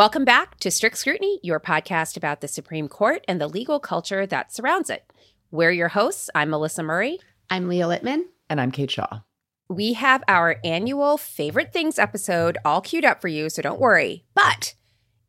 Welcome back to Strict Scrutiny, your podcast about the Supreme Court and the legal culture that surrounds it. We're your hosts. I'm Melissa Murray. I'm Leah Littman. And I'm Kate Shaw. We have our annual favorite things episode all queued up for you, so don't worry. But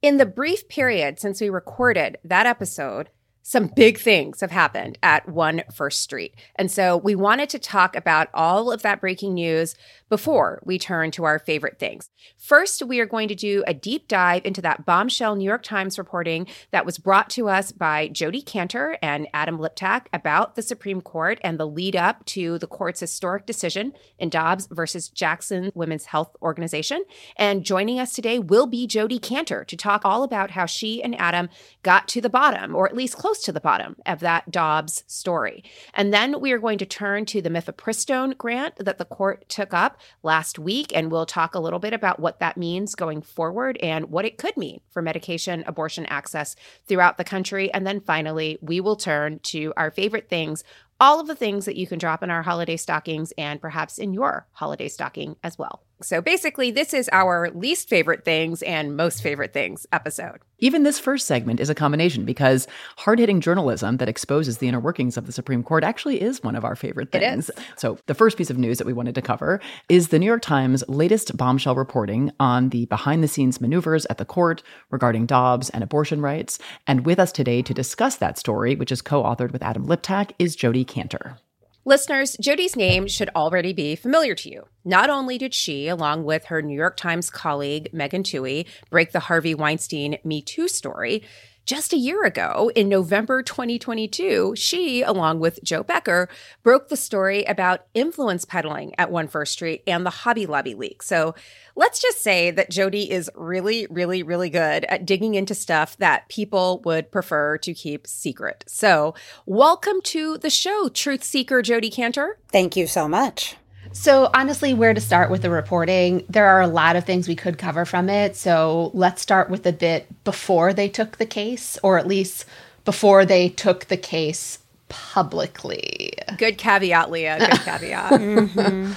in the brief period since we recorded that episode, some big things have happened at One First Street. And so we wanted to talk about all of that breaking news before we turn to our favorite things. First, we are going to do a deep dive into that bombshell New York Times reporting that was brought to us by Jodi Kantor and Adam Liptak about the Supreme Court and the lead up to the court's historic decision in Dobbs versus Jackson Women's Health Organization. And joining us today will be Jodi Kantor to talk all about how she and Adam got to the bottom, or at least close to the bottom, of that Dobbs story. And then we are going to turn to the mifepristone grant that the court took up last week. And we'll talk a little bit about what that means going forward and what it could mean for medication abortion access throughout the country. And then finally, we will turn to our favorite things all of the things that you can drop in our holiday stockings and perhaps in your holiday stocking as well. So basically, this is our least favorite things and most favorite things episode. Even this first segment is a combination because hard hitting journalism that exposes the inner workings of the Supreme Court actually is one of our favorite things. So, the first piece of news that we wanted to cover is the New York Times' latest bombshell reporting on the behind the scenes maneuvers at the court regarding Dobbs and abortion rights. And with us today to discuss that story, which is co authored with Adam Liptak, is Jodi Kantor. Listeners, Jodi's name should already be familiar to you. Not only did she, along with her New York Times colleague Megan Twohey, break the Harvey Weinstein Me Too story, just a year ago, in November 2022, she, along with Jo Becker, broke the story about influence peddling at One First Street and the Hobby Lobby leak. So let's just say that Jodi is really, really, really good at digging into stuff that people would prefer to keep secret. So, welcome to the show, truth seeker Jodi Kantor. Thank you so much. So, honestly, where to start with the reporting? There are a lot of things we could cover from it. So, let's start with the bit before they took the case, or at least before they took the case publicly. Good caveat, Leah. Good caveat. mm-hmm.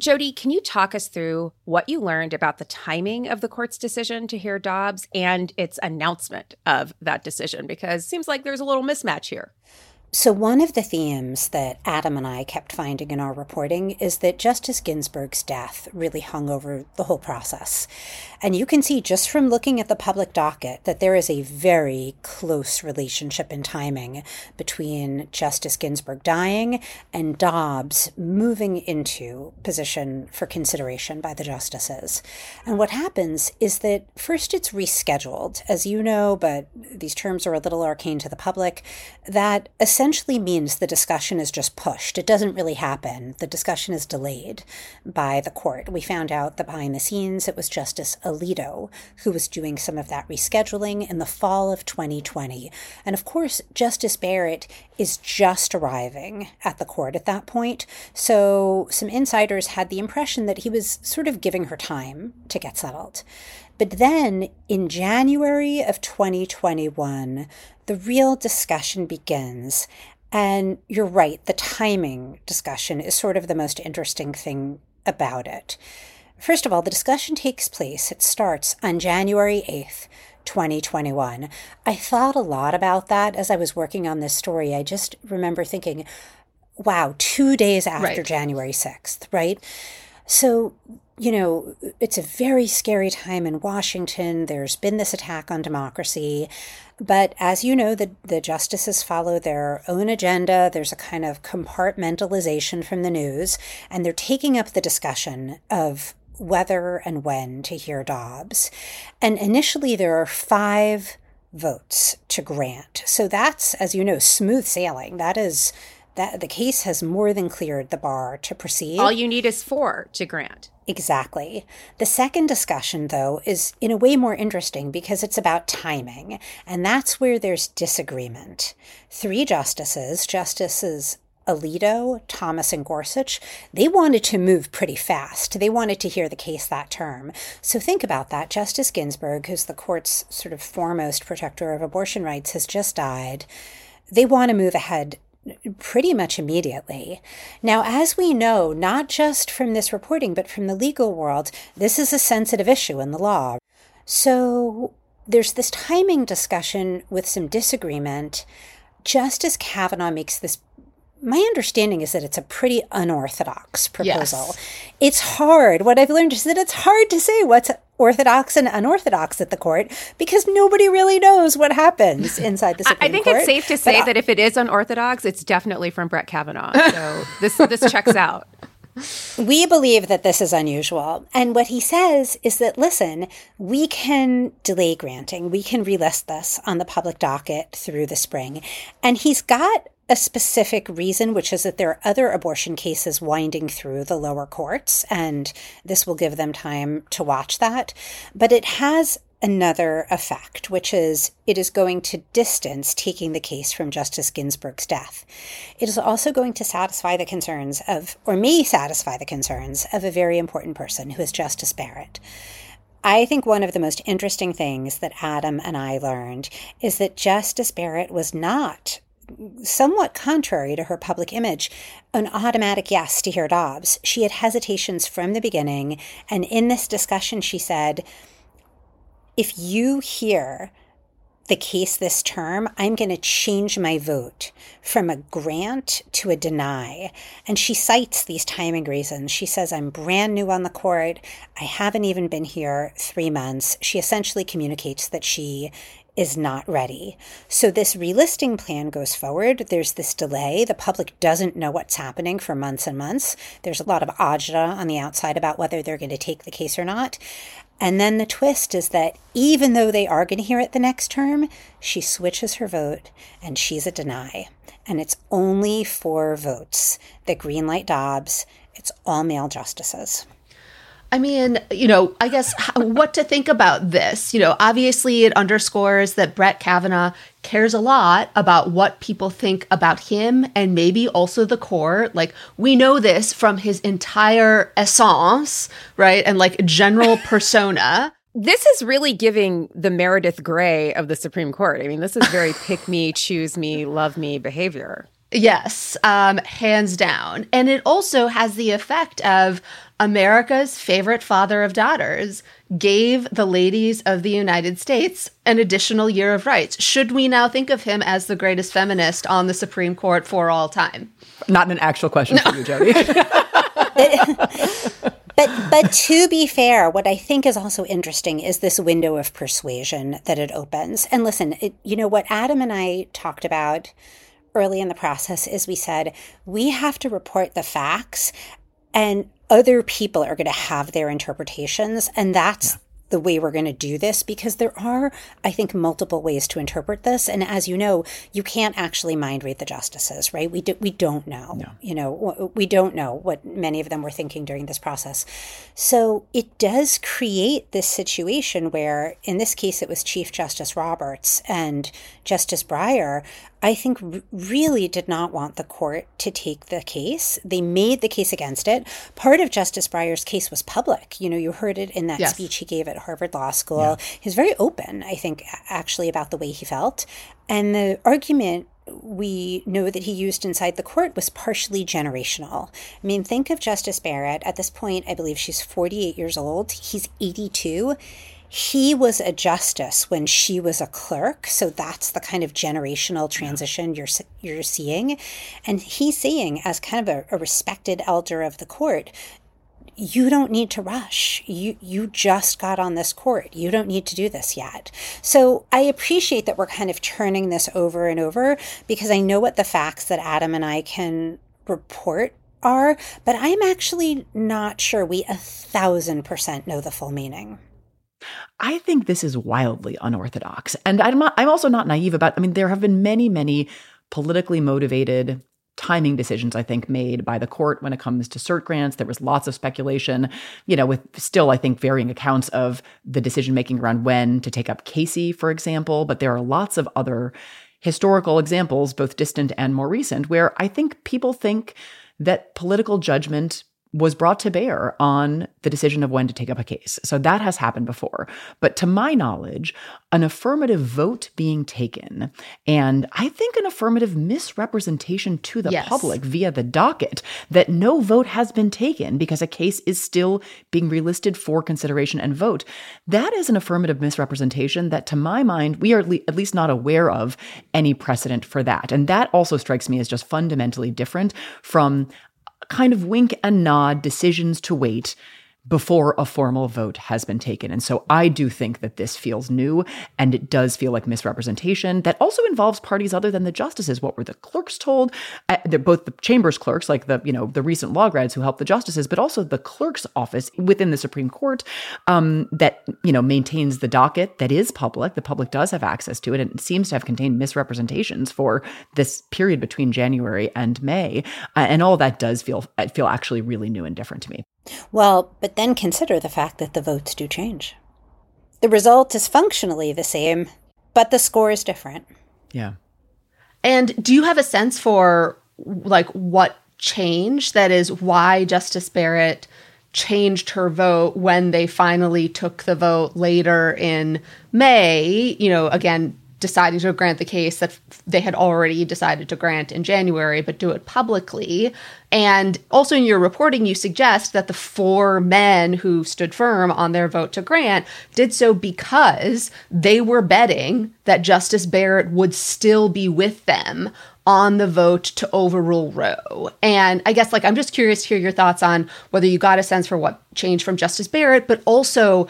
Jodi, can you talk us through what you learned about the timing of the court's decision to hear Dobbs and its announcement of that decision? Because seems like there's a little mismatch here. So, one of the themes that Adam and I kept finding in our reporting is that Justice Ginsburg's death really hung over the whole process. And you can see just from looking at the public docket that there is a very close relationship in timing between Justice Ginsburg dying and Dobbs moving into position for consideration by the justices. And what happens is that first it's rescheduled, as you know, but these terms are a little arcane to the public, that essentially means the discussion is just pushed. It doesn't really happen. The discussion is delayed by the court. We found out that behind the scenes it was Justice Alito who was doing some of that rescheduling in the fall of 2020. And of course, Justice Barrett is just arriving at the court at that point. So some insiders had the impression that he was sort of giving her time to get settled. But then in January of 2021, the real discussion begins. And you're right, the timing discussion is sort of the most interesting thing about it. First of all, the discussion takes place, it starts on January 8th. 2021. I thought a lot about that as I was working on this story. I just remember thinking, wow, two days after right. January 6th, right? So, you know, it's a very scary time in Washington. There's been this attack on democracy. But as you know, the, the justices follow their own agenda. There's a kind of compartmentalization from the news, and they're taking up the discussion of whether and when to hear Dobbs. And initially, there are five votes to grant. So that's, as you know, smooth sailing. That is that the case has more than cleared the bar to proceed. All you need is four to grant. Exactly. The second discussion, though, is in a way more interesting because it's about timing, and that's where there's disagreement. Three justices, Justices Alito, Thomas, and Gorsuch, they wanted to move pretty fast. They wanted to hear the case that term. So think about that. Justice Ginsburg, who's the court's sort of foremost protector of abortion rights, has just died. They want to move ahead pretty much immediately. Now, as we know, not just from this reporting, but from the legal world, this is a sensitive issue in the law. So there's this timing discussion with some disagreement. Justice Kavanaugh makes this my understanding is that it's a pretty unorthodox proposal. Yes. It's hard. What I've learned is that it's hard to say what's orthodox and unorthodox at the court because nobody really knows what happens inside the Supreme I think court. it's safe to say but, that if it is unorthodox, it's definitely from Brett Kavanaugh. So this this checks out. We believe that this is unusual. And what he says is that, listen, we can delay granting. We can relist this on the public docket through the spring. And he's got a specific reason, which is that there are other abortion cases winding through the lower courts, and this will give them time to watch that. But it has another effect, which is it is going to distance taking the case from Justice Ginsburg's death. It is also going to satisfy the concerns of, or may satisfy the concerns of a very important person who is Justice Barrett. I think one of the most interesting things that Adam and I learned is that Justice Barrett was not somewhat contrary to her public image, an automatic yes to hear Dobbs. She had hesitations from the beginning. And in this discussion, she said, if you hear the case this term, I'm going to change my vote from a grant to a deny. And she cites these timing reasons. She says, I'm brand new on the court. I haven't even been here three months. She essentially communicates that she is not ready. So this relisting plan goes forward. There's this delay. The public doesn't know what's happening for months and months. There's a lot of agita on the outside about whether they're going to take the case or not. And then the twist is that even though they are going to hear it the next term, she switches her vote and she's a deny. And it's only four votes that greenlight Dobbs. It's all male justices. I mean, you know, I guess what to think about this. You know, obviously it underscores that Brett Kavanaugh cares a lot about what people think about him and maybe also the court. Like, we know this from his entire essence, right? And like general persona. This is really giving the Meredith Grey of the Supreme Court. I mean, this is very pick me, choose me, love me behavior. Yes, um, hands down. And it also has the effect of America's favorite father of daughters gave the ladies of the United States an additional year of rights. Should we now think of him as the greatest feminist on the Supreme Court for all time? Not an actual question no. for you, Jodi. but but to be fair, what I think is also interesting is this window of persuasion that it opens. And listen, it, you know what Adam and I talked about early in the process is we said we have to report the facts and other people are going to have their interpretations. And that's yeah. the way we're going to do this because there are, I think, multiple ways to interpret this. And as you know, you can't actually mind read the justices, right? We, do, we don't know. No. You know, we don't know what many of them were thinking during this process. So it does create this situation where, in this case, it was Chief Justice Roberts and Justice Breyer I think really did not want the court to take the case. They made the case against it. Part of Justice Breyer's case was public. You know, you heard it in that yes. speech he gave at Harvard Law School. Yeah. He was very open, I think, actually, about the way he felt. And the argument we know that he used inside the court was partially generational. I mean, think of Justice Barrett. At this point, I believe she's 48 years old. He's 82 he was a justice when she was a clerk. So that's the kind of generational transition yeah. you're you're seeing. And he's seeing as kind of a, a, respected elder of the court you don't need to rush. You you just got on this court. You don't need to do this yet. So i appreciate that we're kind of turning this over and over because i know what the facts that adam and i can report are but i'm actually not sure we a thousand percent know the full meaning I think this is wildly unorthodox. And I'm not, I'm also not naive about I mean there have been many many politically motivated timing decisions I think made by the court when it comes to cert grants. There was lots of speculation, you know, with still I think varying accounts of the decision making around when to take up Casey for example, but there are lots of other historical examples both distant and more recent where I think people think that political judgment was brought to bear on the decision of when to take up a case. So that has happened before. But to my knowledge, an affirmative vote being taken, and I think an affirmative misrepresentation to the yes. public via the docket that no vote has been taken because a case is still being relisted for consideration and vote, that is an affirmative misrepresentation that, to my mind, we are at least not aware of any precedent for that. And that also strikes me as just fundamentally different from kind of wink and nod decisions to wait before a formal vote has been taken. And so I do think that this feels new and it does feel like misrepresentation that also involves parties other than the justices. What were the clerks told? Uh, both the chambers clerks, like the, you know, the recent law grads who helped the justices, but also the clerk's office within the Supreme Court um, that, you know, maintains the docket that is public. The public does have access to it and it seems to have contained misrepresentations for this period between January and May. Uh, and all that does feel, feel actually really new and different to me. Well, but then consider the fact that the votes do change. The result is functionally the same, but the score is different. Yeah. And do you have a sense for like what changed? That is why Justice Barrett changed her vote when they finally took the vote later in May. You know, again, deciding to grant the case that they had already decided to grant in January, but do it publicly. And also in your reporting, you suggest that the four men who stood firm on their vote to grant did so because they were betting that Justice Barrett would still be with them on the vote to overrule Roe. And I guess, like, I'm just curious to hear your thoughts on whether you got a sense for what changed from Justice Barrett, but also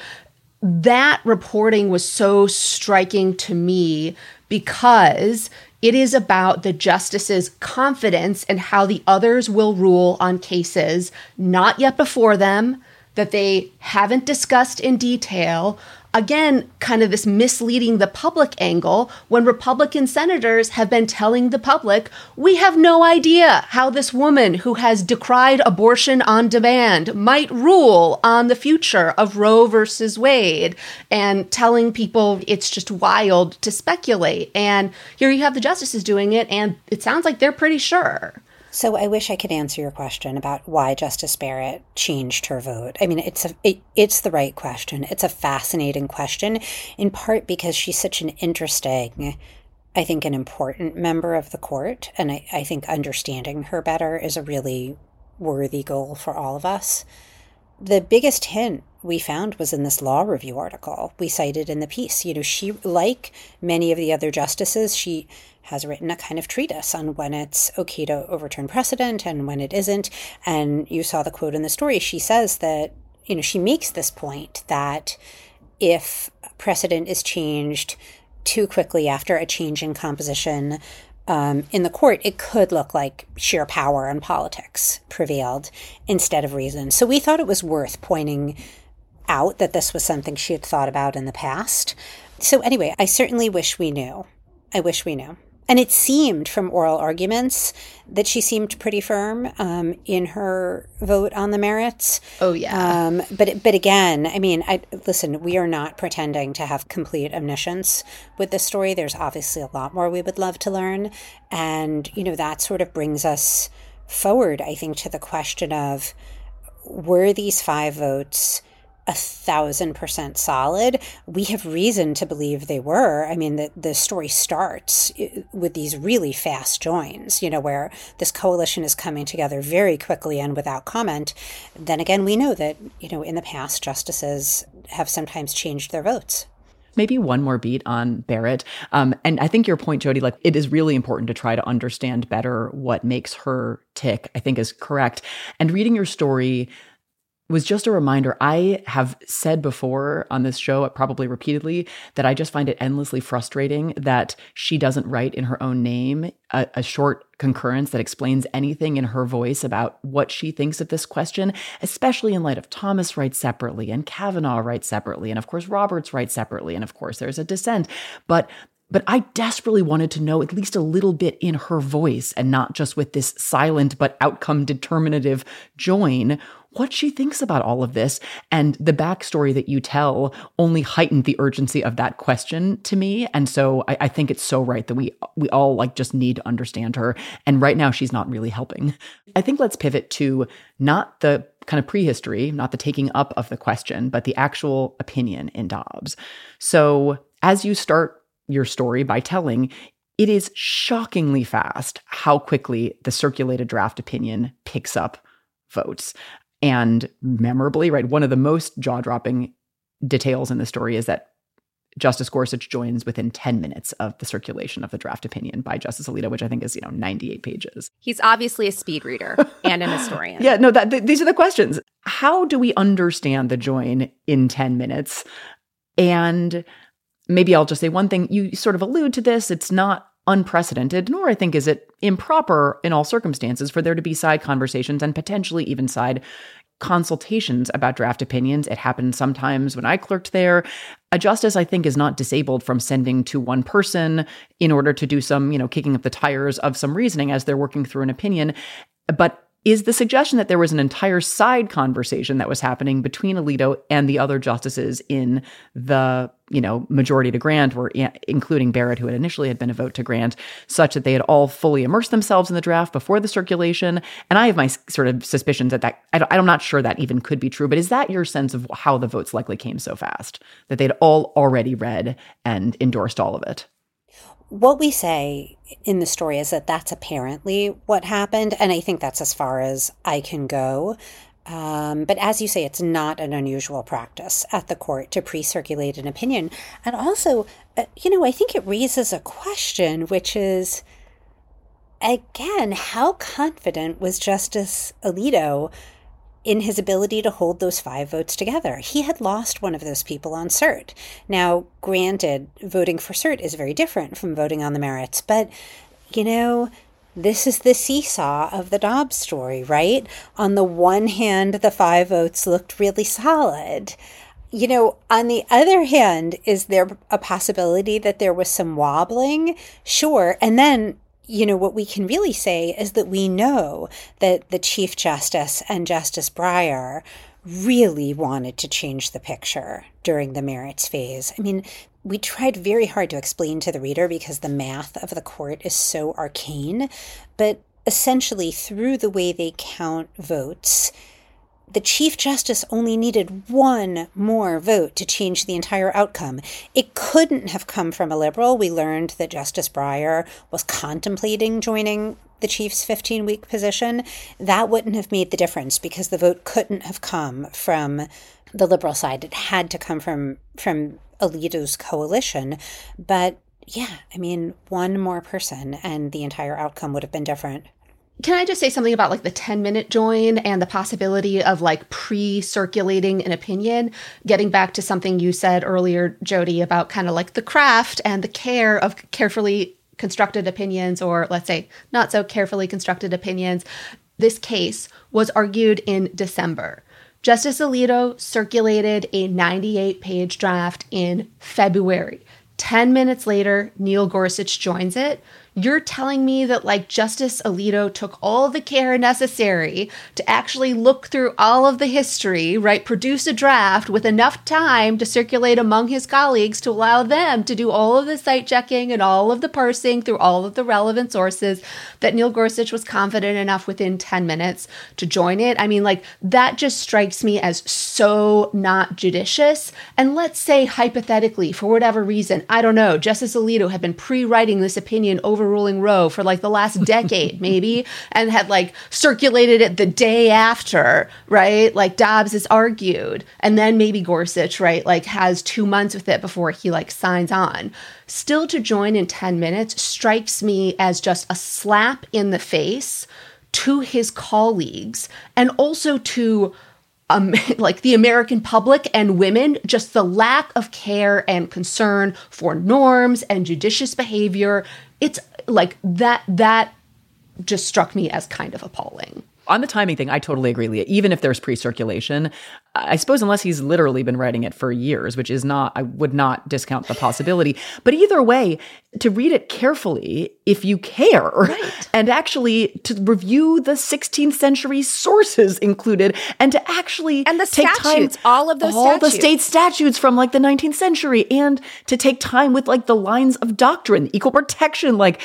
that reporting was so striking to me because it is about the justice's confidence and how the others will rule on cases not yet before them, that they haven't discussed in detail, again, kind of this misleading the public angle when Republican senators have been telling the public, we have no idea how this woman who has decried abortion on demand might rule on the future of Roe versus Wade, and telling people it's just wild to speculate. And here you have the justices doing it, and it sounds like they're pretty sure. So I wish I could answer your question about why Justice Barrett changed her vote. I mean, it's a it, it's the right question. It's a fascinating question, in part because she's such an interesting, I think, an important member of the court, and I, I think understanding her better is a really worthy goal for all of us. The biggest hint we found was in this law review article we cited in the piece. You know, she, like many of the other justices, she has written a kind of treatise on when it's okay to overturn precedent and when it isn't. And you saw the quote in the story. She says that, you know, she makes this point that if precedent is changed too quickly after a change in composition um, in the court, it could look like sheer power and politics prevailed instead of reason. So we thought it was worth pointing out that this was something she had thought about in the past. So, anyway, I certainly wish we knew. I wish we knew. And it seemed from oral arguments that she seemed pretty firm um, in her vote on the merits. Oh yeah. Um, but but again, I mean, I listen. We are not pretending to have complete omniscience with this story. There's obviously a lot more we would love to learn, and you know that sort of brings us forward. I think to the question of were these five votes a thousand percent solid. We have reason to believe they were. I mean, the, the story starts uh, with these really fast joins, you know, where this coalition is coming together very quickly and without comment. Then again, we know that, you know, in the past, justices have sometimes changed their votes maybe one more beat on Barrett. Um, and I think your point, Jodi, like it is really important to try to understand better what makes her tick, I think is correct. And reading your story, was just a reminder. I have said before on this show, probably repeatedly, that I just find it endlessly frustrating that she doesn't write in her own name a, a, short concurrence that explains anything in her voice about what she thinks of this question, especially in light of Thomas writes separately and Kavanaugh writes separately, and of course Roberts writes separately, and of course there's a dissent. But but I desperately wanted to know at least a little bit in her voice and not just with this silent but outcome determinative join what she thinks about all of this. And the backstory that you tell only heightened the urgency of that question to me. And so I, I, think it's so right that we we all like just need to understand her. And right now she's not really helping. I think let's pivot to not the kind of prehistory, not the taking up of the question, but the actual opinion in Dobbs. So as you start your story by telling, it is shockingly fast how quickly the circulated draft opinion picks up votes. And memorably, right, one of the most jaw dropping details in the story is that Justice Gorsuch joins within 10 minutes of the circulation of the draft opinion by Justice Alito, which I think is, you know, 98 pages. He's obviously a speed reader and an historian. yeah, no, that, th- these are the questions. How do we understand the join in 10 minutes? And maybe I'll just say one thing. You sort of allude to this. It's not unprecedented, nor I think is it improper in all circumstances for there to be side conversations and potentially even side consultations about draft opinions. It happened sometimes when I clerked there. A justice, I think, is not disabled from sending to one person in order to do some, you know, kicking up the tires of some reasoning as they're working through an opinion. But is the suggestion that there was an entire side conversation that was happening between Alito and the other justices in the, you know, majority to grant, or including Barrett, who had initially had been a vote to grant, such that they had all fully immersed themselves in the draft before the circulation. And I have my sort of suspicions that that I am not sure that even could be true. But is that your sense of how the votes likely came so fast that they'd all already read and endorsed all of it? What we say in the story is that that's apparently what happened. And I think that's as far as I can go. Um, but as you say, it's not an unusual practice at the court to pre circulate an opinion. And also, uh, you know, I think it raises a question, which is again, how confident was Justice Alito in his ability to hold those five votes together. He had lost one of those people on cert. Now, granted, voting for cert is very different from voting on the merits, but you know, this is the seesaw of the Dobbs story, right? On the one hand, the five votes looked really solid. You know, on the other hand, is there a possibility that there was some wobbling? Sure. And then you know, what we can really say is that we know that the Chief Justice and Justice Breyer really wanted to change the picture during the merits phase. I mean, we tried very hard to explain to the reader because the math of the court is so arcane, but essentially, through the way they count votes, the Chief Justice only needed one more vote to change the entire outcome. It couldn't have come from a liberal. We learned that Justice Breyer was contemplating joining the Chief's 15 week position. That wouldn't have made the difference because the vote couldn't have come from the liberal side. It had to come from, from Alito's coalition. But yeah, I mean, one more person and the entire outcome would have been different. Can I just say something about like the 10 minute join and the possibility of like pre circulating an opinion? Getting back to something you said earlier, Jodi, about kind of like the craft and the care of carefully constructed opinions, or let's say not so carefully constructed opinions. This case was argued in December. Justice Alito circulated a 98 page draft in February. 10 minutes later, Neil Gorsuch joins it you're telling me that like Justice Alito took all the care necessary to actually look through all of the history, right? Produce a draft with enough time to circulate among his colleagues to allow them to do all of the cite checking and all of the parsing through all of the relevant sources that Neil Gorsuch was confident enough within 10 minutes to join it. I mean, like that just strikes me as so not judicious. And let's say hypothetically, for whatever reason, I don't know, Justice Alito had been pre-writing this opinion over overruling Roe for like the last decade, maybe, and had like circulated it the day after, right? Like Dobbs is argued. And then maybe Gorsuch, right, like has two months with it before he like signs on. Still to join in 10 minutes strikes me as just a slap in the face to his colleagues and also to um, like the American public and women, just the lack of care and concern for norms and judicious behavior. It's like that that just struck me as kind of appalling. On the timing thing, I totally agree, Leah. Even if there's pre-circulation, I suppose unless he's literally been writing it for years, which is not, I would not discount the possibility. But either way, to read it carefully if you care right. and actually to review the 16th century sources included and to actually and the take statutes, time, all of those all statutes. the state statutes from like the 19th century and to take time with like the lines of doctrine, equal protection, like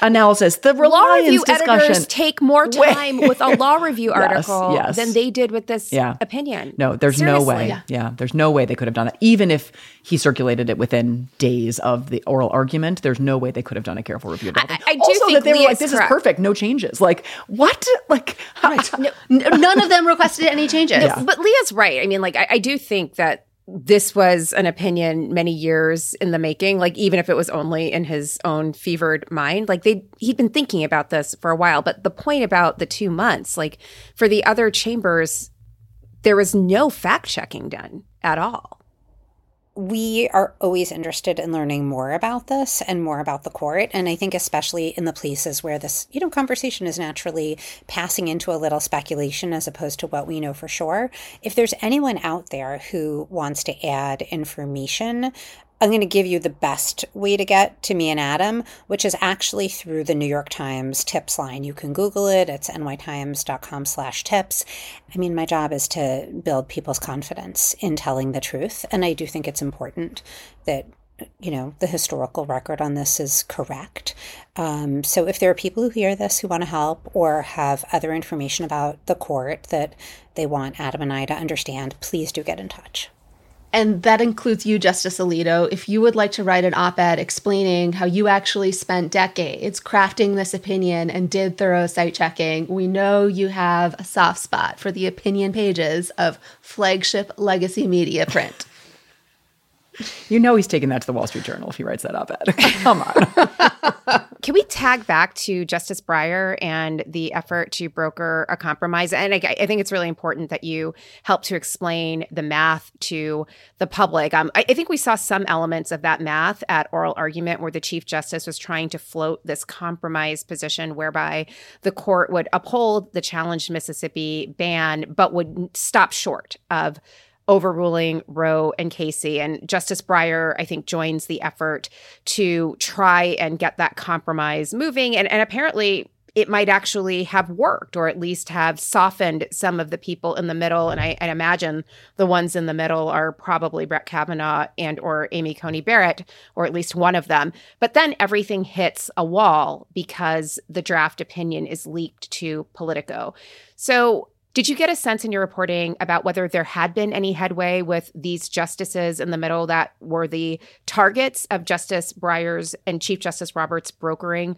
analysis, the reliance law review discussion. editors take more time with a law review article yes, yes. than they did with this yeah. opinion. No, there's Seriously. no way. Yeah. yeah, there's no way they could have done that. Even if he circulated it within days of the oral argument, there's no way they could have done a careful review. I, I do also, think that they were like, "This correct. is perfect, no changes." Like what? Like right. no, none of them requested any changes. Yeah. But Leah's right. I mean, like I, I do think that this was an opinion many years in the making like even if it was only in his own fevered mind like they he'd been thinking about this for a while but the point about the 2 months like for the other chambers there was no fact checking done at all we are always interested in learning more about this and more about the court. And I think, especially in the places where this, you know, conversation is naturally passing into a little speculation as opposed to what we know for sure. If there's anyone out there who wants to add information, I'm going to give you the best way to get to me and Adam, which is actually through the New York Times tips line. You can Google it. It's nytimes.com slash tips. I mean, my job is to build people's confidence in telling the truth. And I do think it's important that you know, the historical record on this is correct. Um, so if there are people who hear this who want to help or have other information about the court that they want Adam and I to understand, please do get in touch. And that includes you, Justice Alito. If you would like to write an op ed explaining how you actually spent decades crafting this opinion and did thorough cite checking, we know you have a soft spot for the opinion pages of flagship legacy media print. You know he's taking that to the Wall Street Journal if he writes that op ed. Come on. Can we tag back to Justice Breyer and the effort to broker a compromise? And I, I think it's really important that you help to explain the math to the public. Um, I, I think we saw some elements of that math at oral argument where the Chief Justice was trying to float this compromise position whereby the court would uphold the challenged Mississippi ban, but would stop short of overruling Roe and Casey. And Justice Breyer, I think, joins the effort to try and get that compromise moving. And, and apparently, it might actually have worked or at least have softened some of the people in the middle and I, I, imagine the ones in the middle are probably brett kavanaugh and or amy coney barrett or at least one of them but then everything hits a wall because the draft opinion is leaked to politico so did you get a sense in your reporting about whether there had been any headway with these justices in the middle that were the targets of Justice Breyer's and Chief Justice Roberts brokering?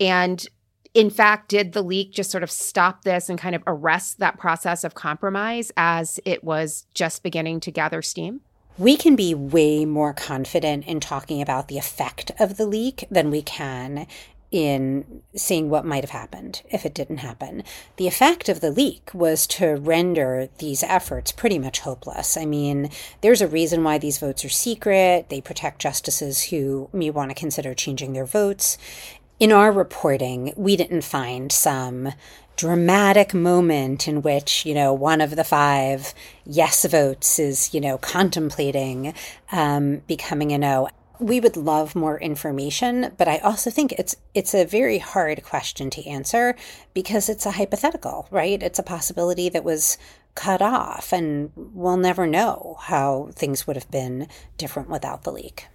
And in fact, did the leak just sort of stop this and kind of arrest that process of compromise as it was just beginning to gather steam? We can be way more confident in talking about the effect of the leak than we can in seeing what might have happened if it didn't happen. The effect of the leak was to render these efforts pretty much hopeless. I mean, there's a reason why these votes are secret. They protect justices who may want to consider changing their votes. In our reporting, we didn't find some dramatic moment in which, you know, one of the five yes votes is, you know, contemplating um, becoming a no we would love more information, but I also think it's it's a very hard question to answer because it's a hypothetical, right? It's a possibility that was cut off and we'll never know how things would have been different without the leak.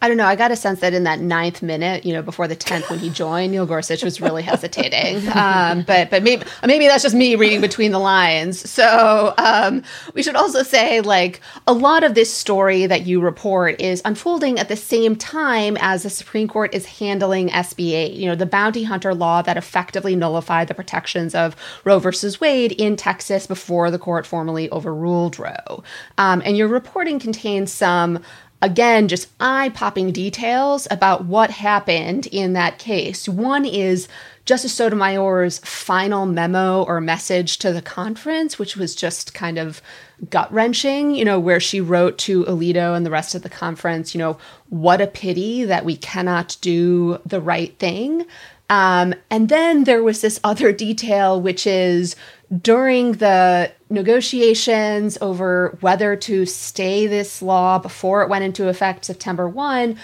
I don't know. I got a sense that in that ninth minute, you know, before the tenth when he joined, Neil Gorsuch was really hesitating. Um, but but maybe maybe that's just me reading between the lines. So um, we should also say like a lot of this story that you report is unfolding at the same time as the Supreme Court is handling SB 8. You know, the bounty hunter law that effectively nullified the protections of Roe versus Wade in Texas before the court formally overruled Roe. Um, and your reporting contains some again, just eye popping details about what happened in that case. One is Justice Sotomayor's final memo or message to the conference, which was just kind of gut wrenching, you know, where she wrote to Alito and the rest of the conference, you know, what a pity that we cannot do the right thing. Um, and then there was this other detail, which is during the negotiations over whether to stay this law before it went into effect September 1,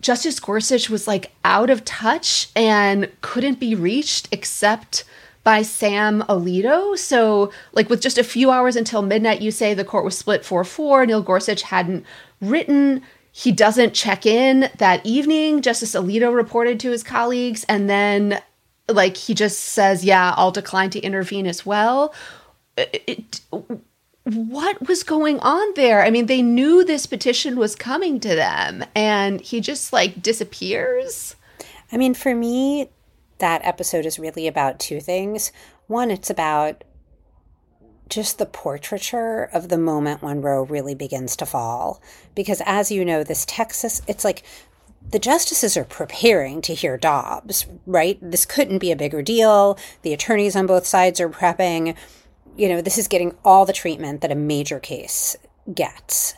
Justice Gorsuch was like out of touch and couldn't be reached except by Sam Alito. So, like, with just a few hours until midnight, you say the court was split 4 4. Neil Gorsuch hadn't written. He doesn't check in that evening. Justice Alito reported to his colleagues, and then, like, he just says, Yeah, I'll decline to intervene as well it, what was going on there? I mean, they knew this petition was coming to them, and he just like disappears. I mean, for me, that episode is really about two things. One, it's about just the portraiture of the moment when Roe really begins to fall. Because as you know, this Texas, it's like the justices are preparing to hear Dobbs, right? This couldn't be a bigger deal. The attorneys on both sides are prepping you know, this is getting all the treatment that a major case gets.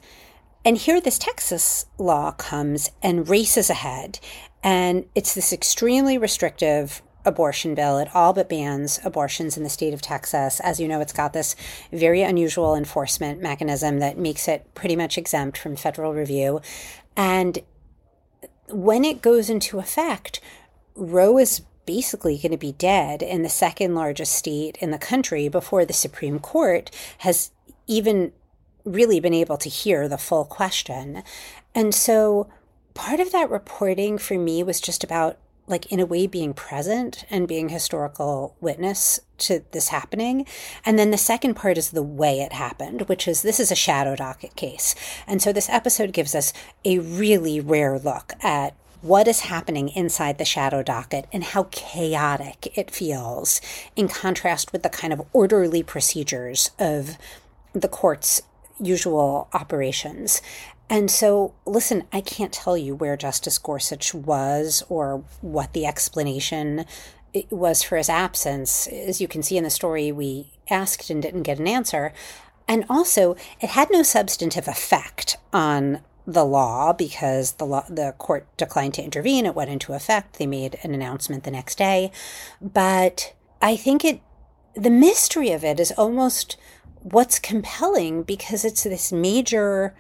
And here, this Texas law comes and races ahead. And it's this extremely restrictive abortion bill. It all but bans abortions in the state of Texas. As you know, it's got this very unusual enforcement mechanism that makes it pretty much exempt from federal review. And when it goes into effect, Roe is basically going to be dead in the second largest state in the country before the Supreme Court has even really been able to hear the full question. And so part of that reporting for me was just about like in a way being present and being historical witness to this happening and then the second part is the way it happened which is this is a shadow docket case and so this episode gives us a really rare look at what is happening inside the shadow docket and how chaotic it feels in contrast with the kind of orderly procedures of the court's usual operations. And so, listen, I can't tell you where Justice Gorsuch was or what the explanation was for his absence. As you can see in the story, we asked and didn't get an answer. And also, it had no substantive effect on the law because the law, the court declined to intervene. It went into effect. They made an announcement the next day. But I think it, the mystery of it is almost what's compelling because it's this major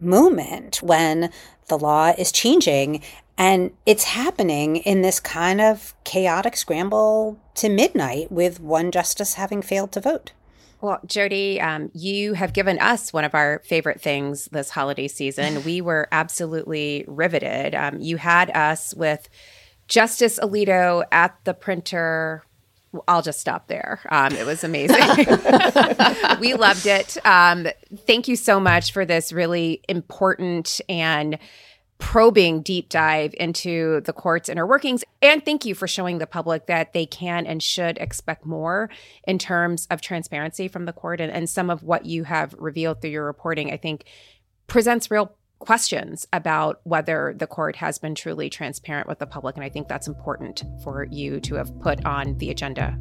moment when the law is changing and it's happening in this kind of chaotic scramble to midnight with one justice having failed to vote. Well, Jodi, um, you have given us one of our favorite things this holiday season. we were absolutely riveted. Um, you had us with Justice Alito at the printer. I'll just stop there. Um, it was amazing. we loved it. Um, thank you so much for this really important and probing deep dive into the court's inner workings. And thank you for showing the public that they can and should expect more in terms of transparency from the court. And, and some of what you have revealed through your reporting, I think, presents real questions about whether the court has been truly transparent with the public. And I think that's important for you to have put on the agenda.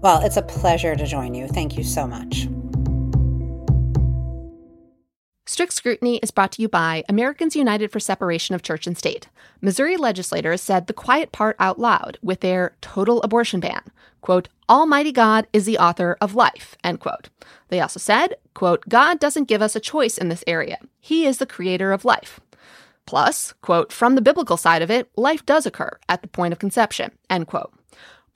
Well, it's a pleasure to join you. Thank you so much. Strict Scrutiny is brought to you by Americans United for Separation of Church and State. Missouri legislators said the quiet part out loud with their total abortion ban. Quote, Almighty God is the author of life, end quote. They also said, quote, God doesn't give us a choice in this area. He is the creator of life. Plus, quote, from the biblical side of it, life does occur at the point of conception, end quote.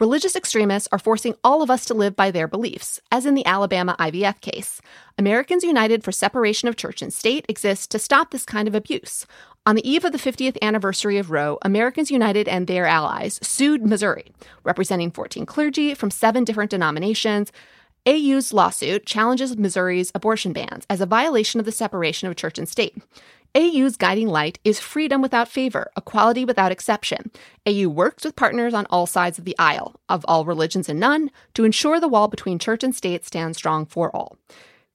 Religious extremists are forcing all of us to live by their beliefs, as in the Alabama IVF case. Americans United for Separation of Church and State exists to stop this kind of abuse. On the eve of the 50th anniversary of Roe, Americans United and their allies sued Missouri, representing 14 clergy from seven different denominations. AU's lawsuit challenges Missouri's abortion bans as a violation of the separation of church and state. AU's guiding light is freedom without favor, equality without exception. AU works with partners on all sides of the aisle, of all religions and none, to ensure the wall between church and state stands strong for all.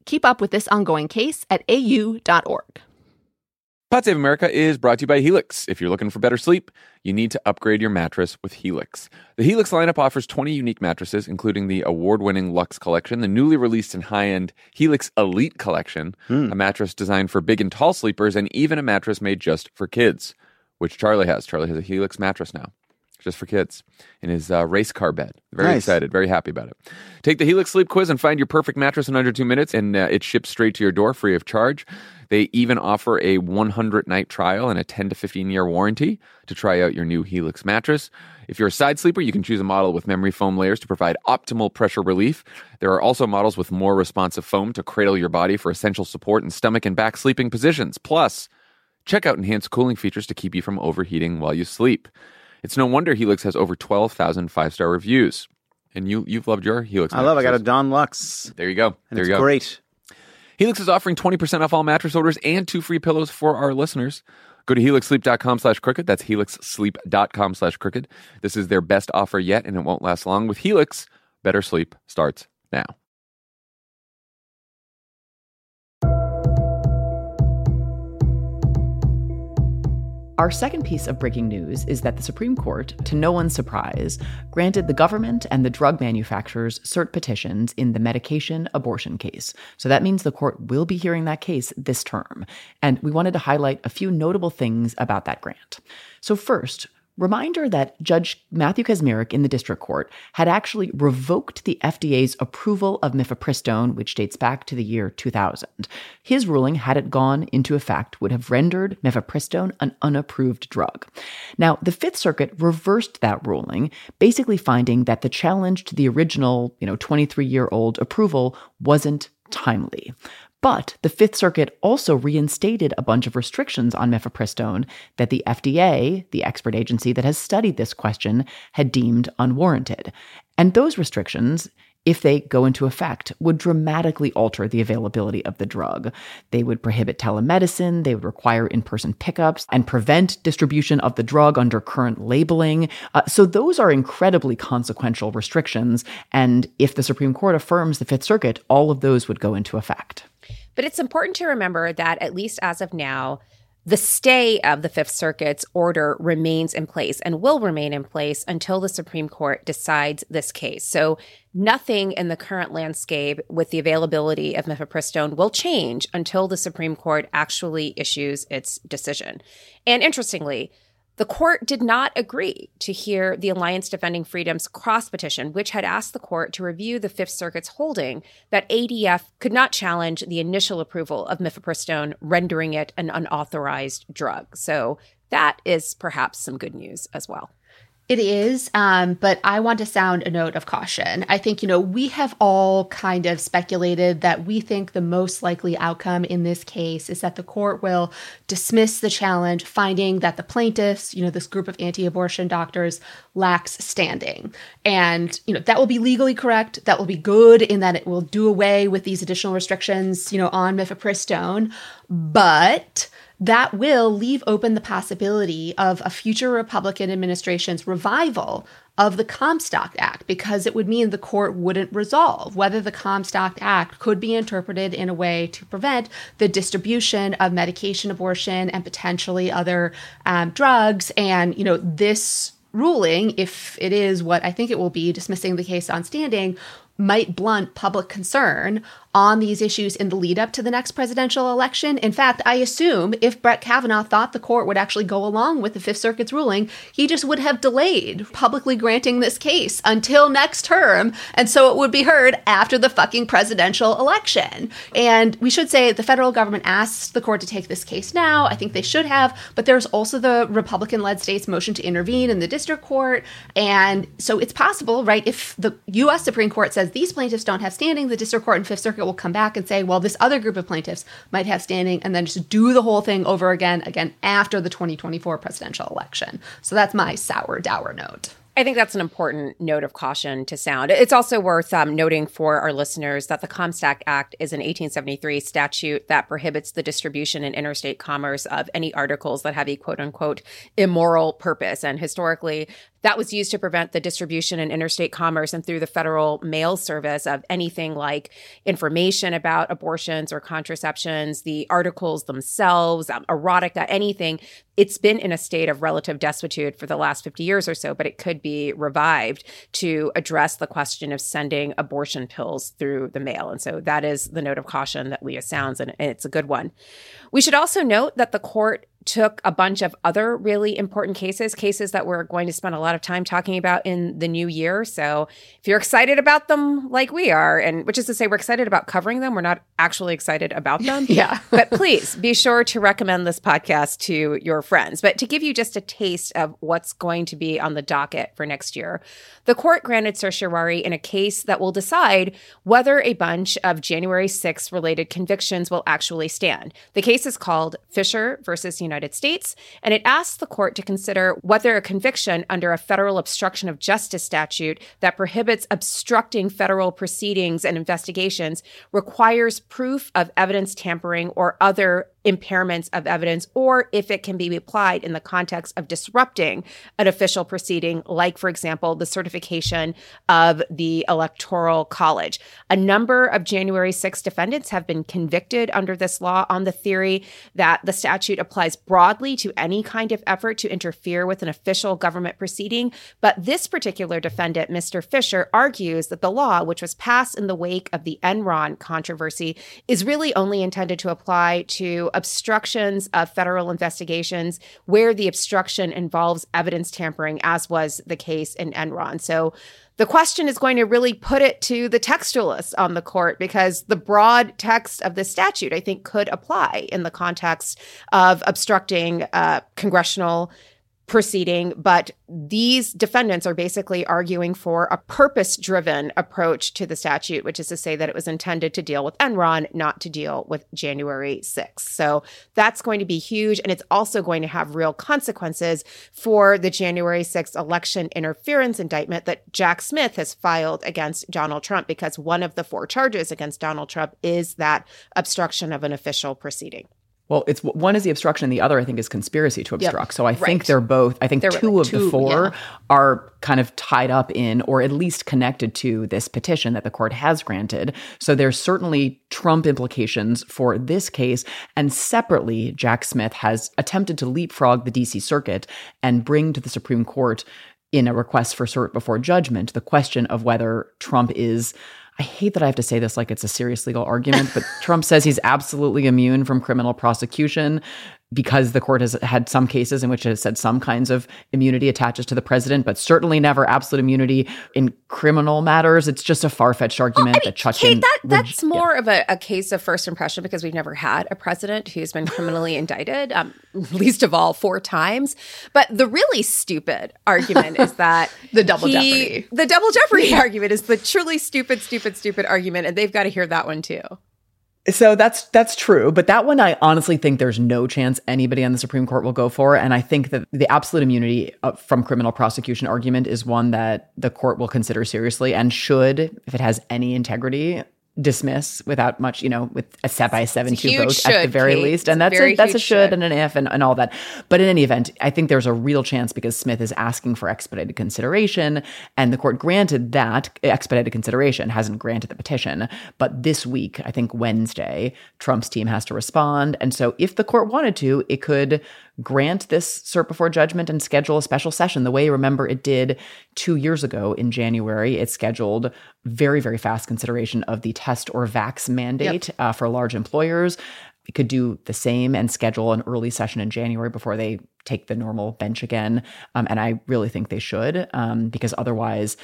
Keep up with this ongoing case at au.org. Pod Save America is brought to you by Helix. If you're looking for better sleep, you need to upgrade your mattress with Helix. The Helix lineup offers 20 unique mattresses, including the award winning Lux Collection, the newly released and high end Helix Elite Collection, hmm. a mattress designed for big and tall sleepers, and even a mattress made just for kids, which Charlie has. Charlie has a Helix mattress now. Just for kids in his uh, race car bed. Very Nice. excited, very happy about it. Take the Helix Sleep Quiz and find your perfect mattress in under two minutes, and uh, it ships straight to your door free of charge. They even offer a 100 night trial and a 10 to 15 year warranty to try out your new Helix mattress. If you're a side sleeper, you can choose a model with memory foam layers to provide optimal pressure relief. There are also models with more responsive foam to cradle your body for essential support in stomach and back sleeping positions. Plus, check out enhanced cooling features to keep you from overheating while you sleep. It's no wonder Helix has over 12,000 five star reviews. And you, you've loved your Helix I love. I got a. Dawn Lux. There you go. And there it's you go. great. Helix is offering 20% off all mattress orders and two free pillows for our listeners. Go to helixsleep.com slash crooked. That's helixsleep.com slash crooked. This is their best offer yet, and it won't last long. With Helix, better sleep starts now. Our second piece of breaking news is that the Supreme Court, to no one's surprise, granted the government and the drug manufacturers cert petitions in the medication abortion case. So that means the court will be hearing that case this term. And we wanted to highlight a few notable things about that grant. So, first, Reminder that Judge Matthew Kacsmaryk in the district court had actually revoked the FDA's approval of mifepristone, which dates back to the year 2000. His ruling, had it gone into effect, would have rendered mifepristone an unapproved drug. Now, the Fifth Circuit reversed that ruling, basically finding that the challenge to the original, you know, 23-year-old approval wasn't timely. But the Fifth Circuit also reinstated a bunch of restrictions on mifepristone that the FDA, the expert agency that has studied this question, had deemed unwarranted. And those restrictions, if they go into effect, would dramatically alter the availability of the drug. They would prohibit telemedicine, they would require in person pickups, and prevent distribution of the drug under current labeling. Uh, so, those are incredibly consequential restrictions. And if the Supreme Court affirms the Fifth Circuit, all of those would go into effect. But it's important to remember that, at least as of now, the stay of the Fifth Circuit's order remains in place and will remain in place until the Supreme Court decides this case. So, nothing in the current landscape with the availability of mifepristone will change until the Supreme Court actually issues its decision. And interestingly, the court did not agree to hear the Alliance Defending Freedom's cross petition, which had asked the court to review the Fifth Circuit's holding that ADF could not challenge the initial approval of mifepristone, rendering it an unauthorized drug. So that is perhaps some good news as well. It is, um, but I want to sound a note of caution. I think, you know, we have all kind of speculated that we think the most likely outcome in this case is that the court will dismiss the challenge, finding that the plaintiffs, you know, this group of anti abortion doctors, lacks standing. And, you know, that will be legally correct. That will be good in that it will do away with these additional restrictions, you know, on mifepristone. But that will leave open the possibility of a future Republican administration's revival of the Comstock Act because it would mean the court wouldn't resolve whether the Comstock Act could be interpreted in a way to prevent the distribution of medication abortion and potentially other um, drugs. And, you know, this ruling, if it is what I think it will be, dismissing the case on standing, might blunt public concern on these issues in the lead up to the next presidential election. In fact, I assume if Brett Kavanaugh thought the court would actually go along with the Fifth Circuit's ruling, he just would have delayed publicly granting this case until next term. And so it would be heard after the fucking presidential election. And we should say the federal government asked the court to take this case now. I think they should have. But there's also the Republican led state's motion to intervene in the district court. And so it's possible, right? If the U.S. Supreme Court says these plaintiffs don't have standing, the district court and Fifth Circuit will come back and say, well, this other group of plaintiffs might have standing, and then just do the whole thing over again, again after the 2024 presidential election. So that's my sour, dour note. I think that's an important note of caution to sound. It's also worth um, noting for our listeners that the Comstock Act is an 1873 statute that prohibits the distribution in interstate commerce of any articles that have a quote unquote immoral purpose. And historically, that was used to prevent the distribution in interstate commerce and through the federal mail service of anything like information about abortions or contraceptions, the articles themselves, um, erotica, anything. It's been in a state of relative desuetude for the last 50 years or so, but it could be revived to address the question of sending abortion pills through the mail. And so that is the note of caution that Leah sounds, and it's a good one. We should also note that the court took a bunch of other really important cases, cases that we're going to spend a lot of time talking about in the new year. So if you're excited about them like we are, and which is to say, we're excited about covering them, we're not actually excited about them. yeah. but please be sure to recommend this podcast to your friends. But to give you just a taste of what's going to be on the docket for next year, the court granted certiorari in a case that will decide whether a bunch of January 6th related convictions will actually stand. The case is called Fisher versus United States, and it asks the court to consider whether a conviction under a federal obstruction of justice statute that prohibits obstructing federal proceedings and investigations requires proof of evidence tampering or other impairments of evidence, or if it can be applied in the context of disrupting an official proceeding, like, for example, the certification of the Electoral College. A number of January 6 defendants have been convicted under this law on the theory that the statute applies broadly to any kind of effort to interfere with an official government proceeding. But this particular defendant, Mr. Fisher, argues that the law, which was passed in the wake of the Enron controversy, is really only intended to apply to obstructions of federal investigations where the obstruction involves evidence tampering, as was the case in Enron. So the question is going to really put it to the textualists on the court because the broad text of the statute, I think, could apply in the context of obstructing uh, congressional proceeding, but these defendants are basically arguing for a purpose driven approach to the statute, which is to say that it was intended to deal with Enron, not to deal with January 6th. So that's going to be huge. And it's also going to have real consequences for the January 6th election interference indictment that Jack Smith has filed against Donald Trump, because one of the four charges against Donald Trump is that obstruction of an official proceeding. Well, it's one is the obstruction, and the other I think is conspiracy to obstruct. Yep. So I right. think they're both. I think they're two really, of two, the four yeah. are kind of tied up in, or at least connected to this petition that the court has granted. So there's certainly Trump implications for this case, and separately, Jack Smith has attempted to leapfrog the D.C. Circuit and bring to the Supreme Court in a request for cert before judgment the question of whether Trump is I hate that I have to say this like it's a serious legal argument, but Trump says he's absolutely immune from criminal prosecution because the court has had some cases in which it has said some kinds of immunity attaches to the president, but certainly never absolute immunity in criminal matters. It's just a far fetched argument well, I mean, that. Kate, that, that's more yeah. of a, a, case of first impression because we've never had a president who's been criminally indicted, um, least of all four times. But the really stupid argument is that the double he, jeopardy. The double jeopardy argument is the truly stupid, stupid, stupid argument, and they've got to hear that one too. So that's that's true, but that one I honestly think there's no chance anybody on the Supreme Court will go for, and I think that the absolute immunity uh, from criminal prosecution argument is one that the court will consider seriously and should, if it has any integrity, dismiss without much, you know, with a set by seven two vote should, at the very Kate. least. And it's that's a, that's a should, should, and an if and, and all that. But in any event, I think there's a real chance because Smith is asking for expedited consideration, and the court granted that expedited consideration, hasn't granted the petition. But this week, I think Wednesday, Trump's team has to respond. And so if the court wanted to, it could grant this cert before judgment and schedule a special session the way remember it did two years ago in January. It scheduled very, very fast consideration of the test or vax mandate yep. uh, for large employers. It could do the same and schedule an early session in January before they take the normal bench again. Um, and I really think they should, um, because otherwise,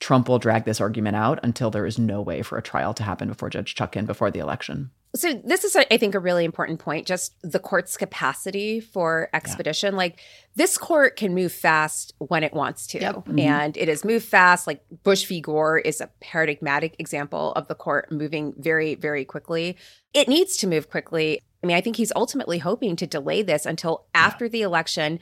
Trump will drag this argument out until there is no way for a trial to happen before Judge Chutkan before the election. So this is, I think, a really important point. Just the court's capacity for expedition. Yeah. Like this court can move fast when it wants to, yep. mm-hmm. and it has moved fast. Like Bush v. Gore is a paradigmatic example of the court moving very, very quickly. It needs to move quickly. I mean, I think he's ultimately hoping to delay this until after yeah. the election,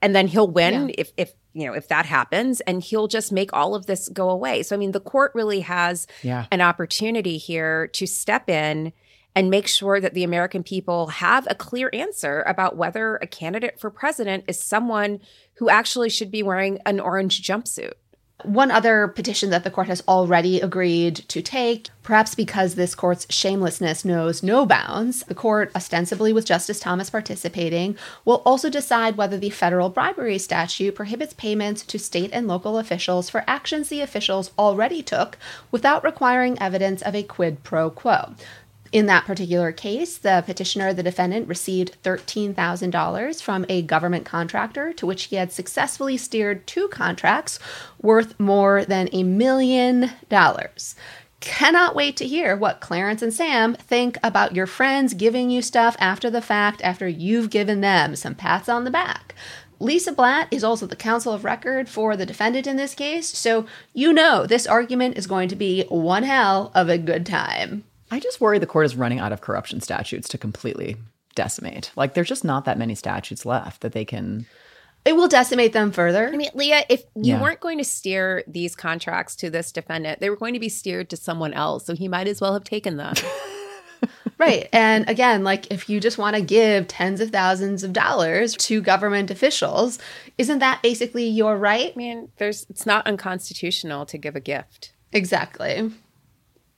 and then he'll win yeah. if if you know if that happens, and he'll just make all of this go away. So I mean, the court really has yeah. an opportunity here to step in and make sure that the American people have a clear answer about whether a candidate for president is someone who actually should be wearing an orange jumpsuit. One other petition that the court has already agreed to take, perhaps because this court's shamelessness knows no bounds, the court, ostensibly with Justice Thomas participating, will also decide whether the federal bribery statute prohibits payments to state and local officials for actions the officials already took without requiring evidence of a quid pro quo. In that particular case, the petitioner, the defendant, received $13,000 from a government contractor to which he had successfully steered two contracts worth more than a million dollars. Cannot wait to hear what Clarence and Sam think about your friends giving you stuff after the fact, after you've given them some pats on the back. Lisa Blatt is also the counsel of record for the defendant in this case, so you know this argument is going to be one hell of a good time. I just worry the court is running out of corruption statutes to completely decimate. Like there's just not that many statutes left that they can it will decimate them further. I mean, Leah, if you yeah. weren't going to steer these contracts to this defendant, they were going to be steered to someone else. So he might as well have taken them. right. And again, like if you just want to give tens of thousands of dollars to government officials, isn't that basically your right? I mean, there's it's not unconstitutional to give a gift. Exactly.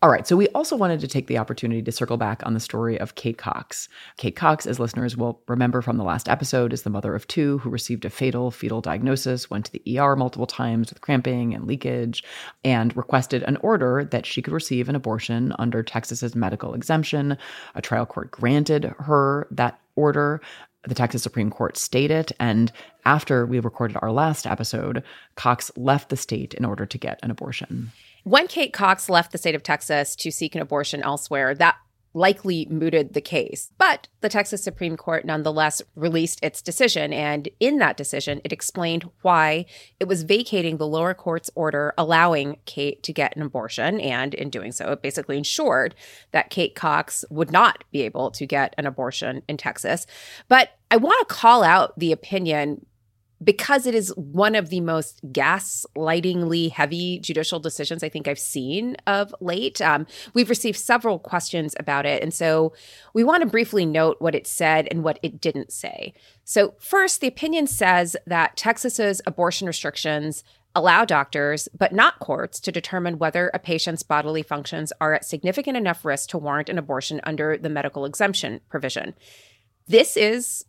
All right, so we also wanted to take the opportunity to circle back on the story of Kate Cox. Kate Cox, as listeners will remember from the last episode, is the mother of two who received a fatal fetal diagnosis, went to the ER multiple times with cramping and leakage, and requested an order that she could receive an abortion under Texas's medical exemption. A trial court granted her that order the Texas Supreme Court stayed it. And after we recorded our last episode, Cox left the state in order to get an abortion. When Kate Cox left the state of Texas to seek an abortion elsewhere, that likely mooted the case. But the Texas Supreme Court nonetheless released its decision. And in that decision, it explained why it was vacating the lower court's order allowing Kate to get an abortion. And in doing so, it basically ensured that Kate Cox would not be able to get an abortion in Texas. But I want to call out the opinion because it is one of the most gaslightingly heavy judicial decisions I think I've seen of late. Um, we've received several questions about it. And so we want to briefly note what it said and what it didn't say. So, first, the opinion says that Texas's abortion restrictions allow doctors, but not courts, to determine whether a patient's bodily functions are at significant enough risk to warrant an abortion under the medical exemption provision. This is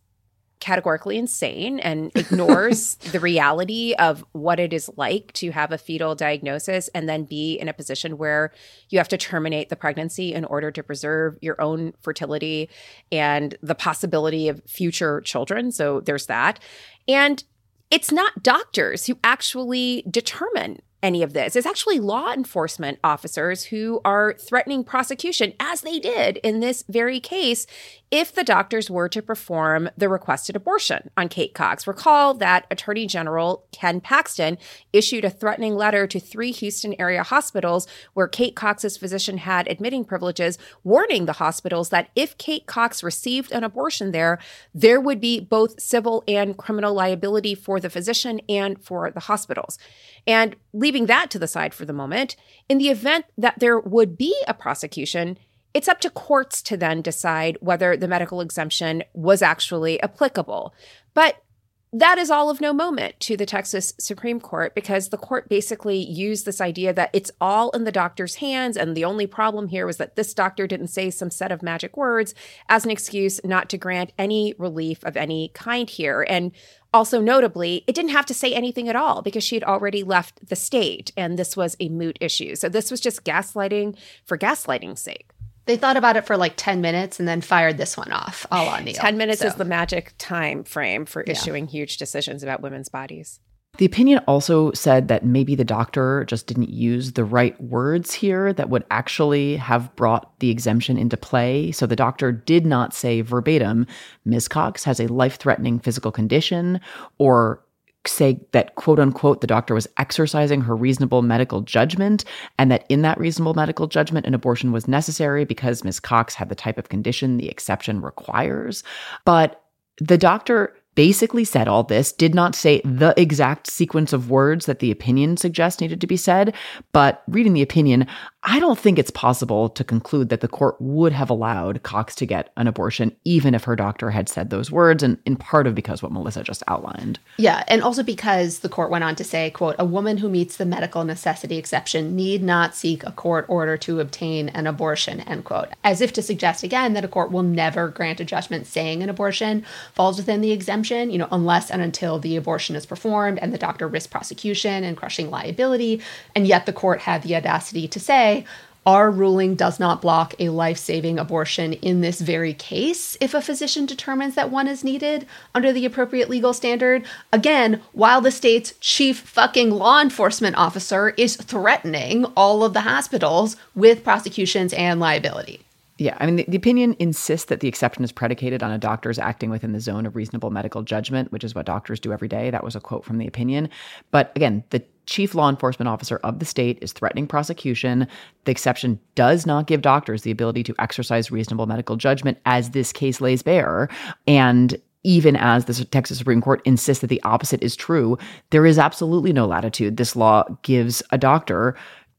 categorically insane and ignores the reality of what it is like to have a fetal diagnosis and then be in a position where you have to terminate the pregnancy in order to preserve your own fertility and the possibility of future children. So there's that. And it's not doctors who actually determine any of this. It's actually law enforcement officers who are threatening prosecution, as they did in this very case, if the doctors were to perform the requested abortion on Kate Cox. Recall that Attorney General Ken Paxton issued a threatening letter to three Houston area hospitals where Kate Cox's physician had admitting privileges, warning the hospitals that if Kate Cox received an abortion there, there would be both civil and criminal liability for the physician and for the hospitals. And leaving that to the side for the moment, in the event that there would be a prosecution, it's up to courts to then decide whether the medical exemption was actually applicable. But that is all of no moment to the Texas Supreme Court because the court basically used this idea that it's all in the doctor's hands. And the only problem here was that this doctor didn't say some set of magic words as an excuse not to grant any relief of any kind here. And also, notably, it didn't have to say anything at all because she had already left the state and this was a moot issue. So this was just gaslighting for gaslighting's sake. They thought about it for like 10 minutes and then fired this one off, all on Neil. 10 minutes So- is the magic time frame for Yeah. issuing huge decisions about women's bodies. The opinion also said that maybe the doctor just didn't use the right words here that would actually have brought the exemption into play. So the doctor did not say verbatim, Ms. Cox has a life threatening physical condition, or say that quote unquote the doctor was exercising her reasonable medical judgment and that in that reasonable medical judgment an abortion was necessary because Ms. Cox had the type of condition the exception requires. But the doctor basically said all this, did not say the exact sequence of words that the opinion suggests needed to be said. But reading the opinion, I don't think it's possible to conclude that the court would have allowed Cox to get an abortion, even if her doctor had said those words, and in part of because what Melissa just outlined. Yeah, and also because the court went on to say, quote, a woman who meets the medical necessity exception need not seek a court order to obtain an abortion, end quote. As if to suggest again that a court will never grant a judgment saying an abortion falls within the exemption, you know, unless and until the abortion is performed and the doctor risks prosecution and crushing liability. And yet the court had the audacity to say, our ruling does not block a life saving abortion in this very case if a physician determines that one is needed under the appropriate legal standard. Again, while the state's chief fucking law enforcement officer is threatening all of the hospitals with prosecutions and liability. Yeah, I mean, the, the opinion insists that the exception is predicated on a doctor's acting within the zone of reasonable medical judgment, which is what doctors do every day. That was a quote from the opinion. But again, the chief law enforcement officer of the state is threatening prosecution. The exception does not give doctors the ability to exercise reasonable medical judgment, as this case lays bare. And even as the Texas Supreme Court insists that the opposite is true, there is absolutely no latitude. This law gives a doctor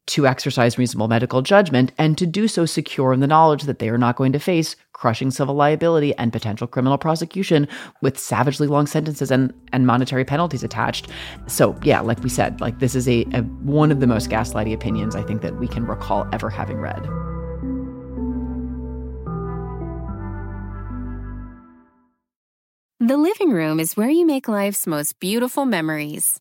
to exercise reasonable medical judgment and to do so secure in the knowledge that they are not going to face crushing civil liability and potential criminal prosecution with savagely long sentences and, and monetary penalties attached. So yeah, like we said, like this is a, a one of the most gaslighty opinions I think that we can recall ever having read. The living room is where you make life's most beautiful memories.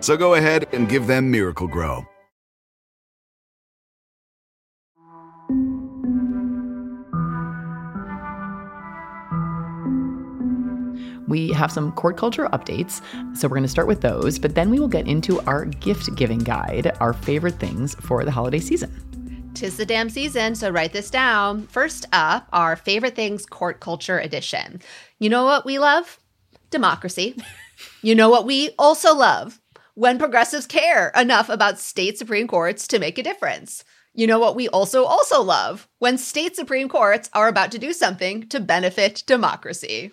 So go ahead and give them Miracle-Gro. We have some court culture updates, so we're going to start with those, but then we will get into our gift giving guide, our favorite things for the holiday season. Tis the damn season, so write this down. First up, our favorite things court culture edition. You know what we love? Democracy. you know what we also love? When progressives care enough about state Supreme Courts to make a difference. You know what we also also love? When state Supreme Courts are about to do something to benefit democracy.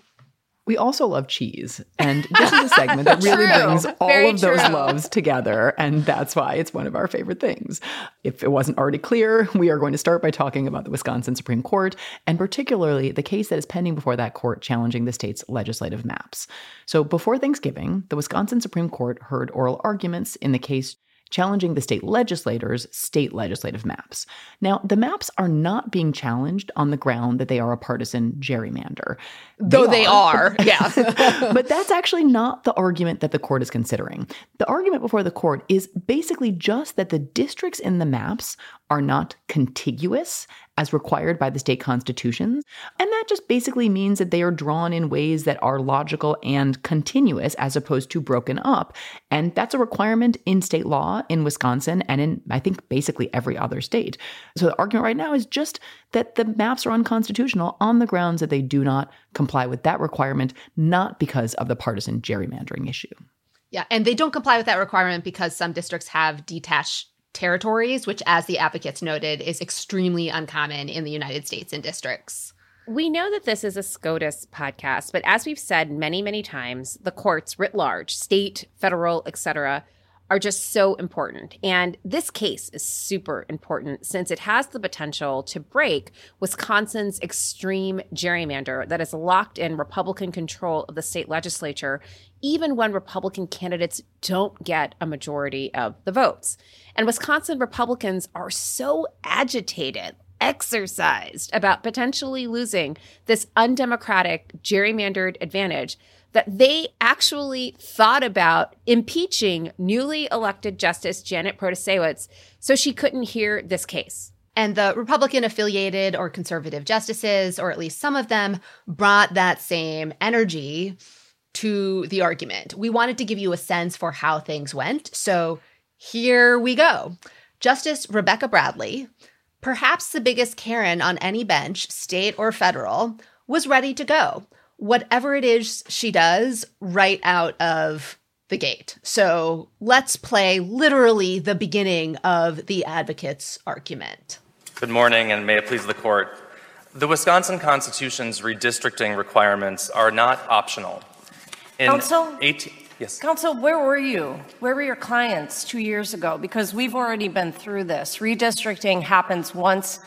We also love cheese, and this is a segment that really brings all Very of those true. loves together, and that's why it's one of our favorite things. If it wasn't already clear, we are going to start by talking about the Wisconsin Supreme Court, and particularly the case that is pending before that court challenging the state's legislative maps. So, before Thanksgiving, the Wisconsin Supreme Court heard oral arguments in the case challenging the state legislators' state legislative maps. Now, the maps are not being challenged on the ground that they are a partisan gerrymander. Though they are. Yeah. but that's actually not the argument that the court is considering. The argument before the court is basically just that the districts in the maps are not contiguous as required by the state constitutions. And that just basically means that they are drawn in ways that are logical and continuous as opposed to broken up. And that's a requirement in state law in Wisconsin and in, I think, basically every other state. So the argument right now is just that the maps are unconstitutional on the grounds that they do not comply with that requirement, not because of the partisan gerrymandering issue. Yeah, and they don't comply with that requirement because some districts have detached territories, which, as the advocates noted, is extremely uncommon in the United States in districts. We know that this is a SCOTUS podcast, but as we've said many, many times, the courts writ large, state, federal, etc., are just so important. And this case is super important since it has the potential to break Wisconsin's extreme gerrymander that has locked in Republican control of the state legislature, even when Republican candidates don't get a majority of the votes. And Wisconsin Republicans are so agitated exercised about potentially losing this undemocratic gerrymandered advantage that they actually thought about impeaching newly elected Justice Janet Protasiewicz so she couldn't hear this case. And the Republican affiliated or conservative justices, or at least some of them, brought that same energy to the argument. We wanted to give you a sense for how things went. So here we go. Justice Rebecca Bradley, perhaps the biggest Karen on any bench, state or federal, was ready to go whatever it is she does right out of the gate. So let's play literally the beginning of the advocate's argument. Good morning, and may it please the court. The Wisconsin Constitution's redistricting requirements are not optional. In Counsel? 18, yes. Counsel, where were you? Where were your clients two years ago? Because we've already been through this. Redistricting happens once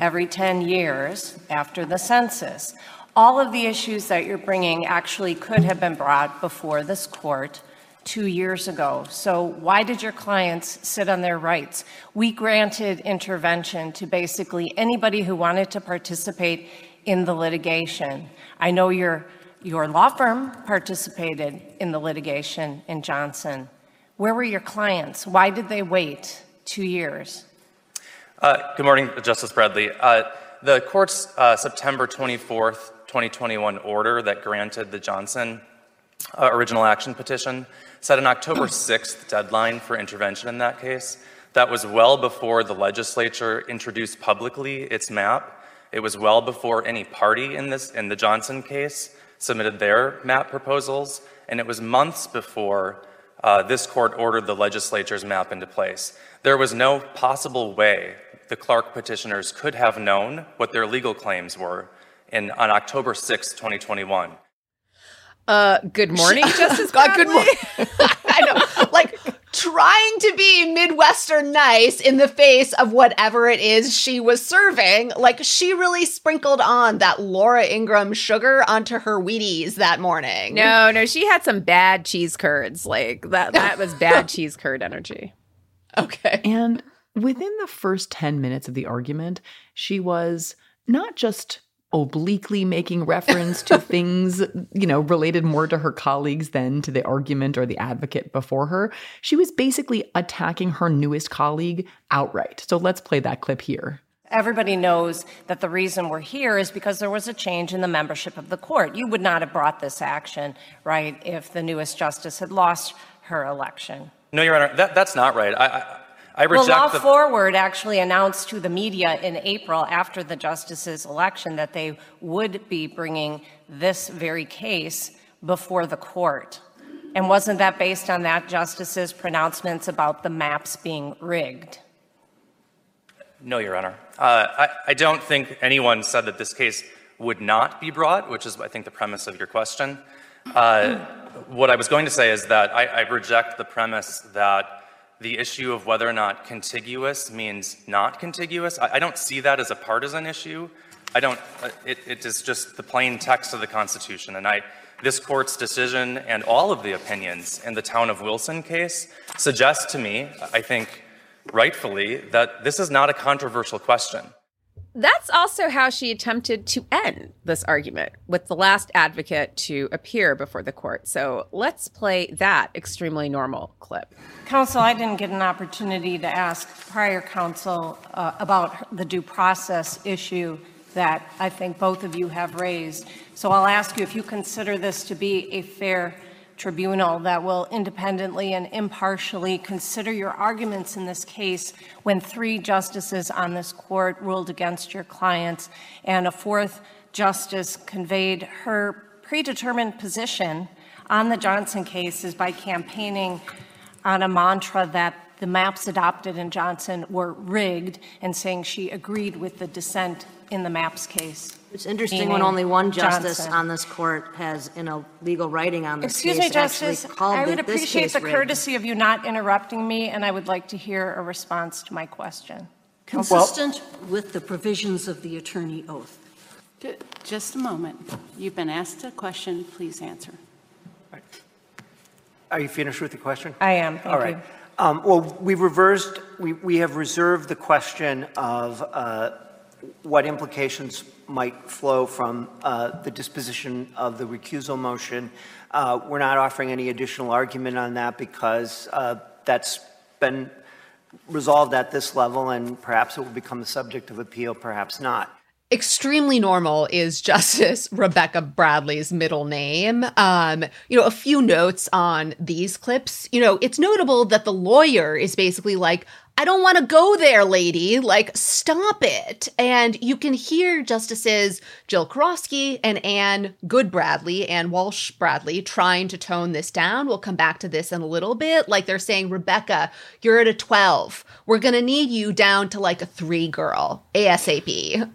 every 10 years after the census all of the issues that you're bringing actually could have been brought before this court two years ago. So, why did your clients sit on their rights? We granted intervention to basically anybody who wanted to participate in the litigation. I know your, your law firm participated in the litigation in Johnson. Where were your clients? Why did they wait two years? Uh, good morning, Justice Bradley. Uh, the court's uh, September 24th 2021 order that granted the Johnson uh, original action petition set an October 6th deadline for intervention in that case. That was well before the legislature introduced publicly its map. It was well before any party in this in the Johnson case submitted their map proposals, and it was months before uh, this court ordered the legislature's map into place. There was no possible way the Clarke petitioners could have known what their legal claims were in, on October 6, 2021. Uh, good morning, Justice God, good morning. I know, like trying to be Midwestern nice in the face of whatever it is she was serving. Like she really sprinkled on that Laura Ingraham sugar onto her Wheaties that morning. No, no, she had some bad cheese curds. Like that, that was bad cheese curd energy. Okay. And within the first 10 minutes of the argument, she was not just obliquely making reference to things, you know, related more to her colleagues than to the argument or the advocate before her. She was basically attacking her newest colleague outright. So let's play that clip here. Everybody knows that the reason we're here is because there was a change in the membership of the court. You would not have brought this action, right, if the newest justice had lost her election. No, Your Honor, that, that's not right. I, I, I reject well, Law the- Forward actually announced to the media in April after the justice's election that they would be bringing this very case before the court. And wasn't that based on that justice's pronouncements about the maps being rigged? No, Your Honor. Uh, I, I, don't think anyone said that this case would not be brought, which is, I think, the premise of your question. Uh, what I was going to say is that I, I reject the premise that the issue of whether or not contiguous means not contiguous. I, I don't see that as a partisan issue. I don't, uh, it, it is just the plain text of the Constitution. And I, this court's decision and all of the opinions in the town of Wilson case suggest to me, I think rightfully, that this is not a controversial question. That's also how she attempted to end this argument with the last advocate to appear before the court. So let's play that extremely normal clip. Counsel, I didn't get an opportunity to ask prior counsel uh, about the due process issue that I think both of you have raised. So I'll ask you if you consider this to be a fair tribunal that will independently and impartially consider your arguments in this case when three justices on this court ruled against your clients and a fourth justice conveyed her predetermined position on the Johnson case is by campaigning on a mantra that the maps adopted in Johnson were rigged and saying she agreed with the dissent in the maps case. It's interesting when only one justice Johnson. on this court has, in a legal writing on this Excuse case, me, Justice. I would appreciate the rigged. courtesy of you not interrupting me, and I would like to hear a response to my question. Consistent with the provisions of the attorney oath. Just a moment. You've been asked a question. Please answer. Are you finished with the question? I am. Thank All right. you. Um, well, we've reversed, we, we have reserved the question of uh, what implications might flow from uh, the disposition of the recusal motion. Uh, we're not offering any additional argument on that because uh, that's been resolved at this level and perhaps it will become the subject of appeal, perhaps not extremely normal is Justice Rebecca Bradley's middle name. Um, you know, a few notes on these clips. You know, it's notable that the lawyer is basically like, I don't want to go there, lady. Like, stop it. And you can hear Justices Jill Karofsky and Anne Good Bradley and Walsh Bradley trying to tone this down. We'll come back to this in a little bit. Like, they're saying, Rebecca, you're at a 12. We're going to need you down to like a three girl ASAP.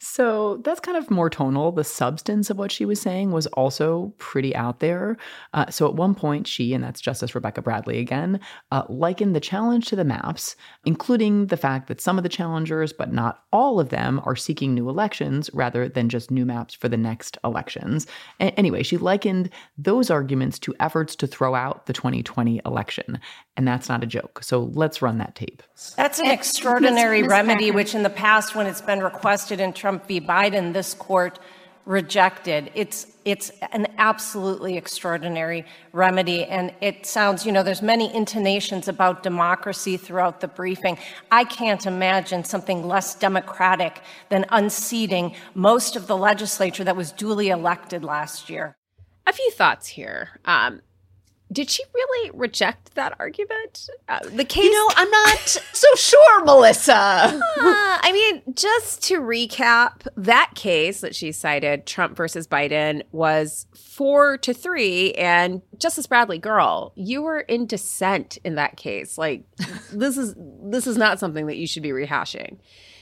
So that's kind of more tonal. The substance of what she was saying was also pretty out there. Uh, so at one point, she, and that's Justice Rebecca Bradley again, uh, likened the challenge to the maps, including the fact that some of the challengers, but not all of them, are seeking new elections rather than just new maps for the next elections. A- anyway, she likened those arguments to efforts to throw out the 2020 election. And that's not a joke. So let's run that tape. That's an extraordinary remedy, which in the past, when it's been requested in Trump v. Biden, this court rejected. It's it's an absolutely extraordinary remedy, and it sounds, you know, there's many intonations about democracy throughout the briefing. I can't imagine something less democratic than unseating most of the legislature that was duly elected last year. A few thoughts here. Um, did she really reject that argument? Uh, the case. You know, I'm not so sure, Melissa. uh, I mean, just to recap, that case that she cited, Trump versus Biden, was four to three. And Justice Bradley, girl, you were in dissent in that case. Like, this is this is not something that you should be rehashing.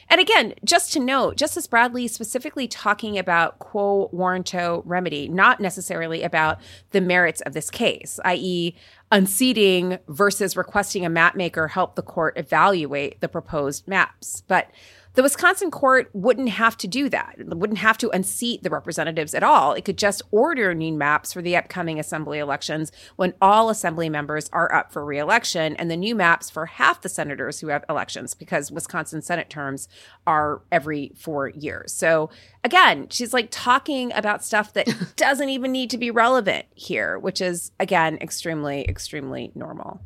And again, just to note, Justice Bradley specifically talking about quo warranto remedy, not necessarily about the merits of this case, i.e., unseating versus requesting a map maker help the court evaluate the proposed maps. But the Wisconsin court wouldn't have to do that. It wouldn't have to unseat the representatives at all. It could just order new maps for the upcoming assembly elections when all assembly members are up for reelection and the new maps for half the senators who have elections because Wisconsin Senate terms are every four years. So again, she's like talking about stuff that doesn't even need to be relevant here, which is again extremely, extremely normal.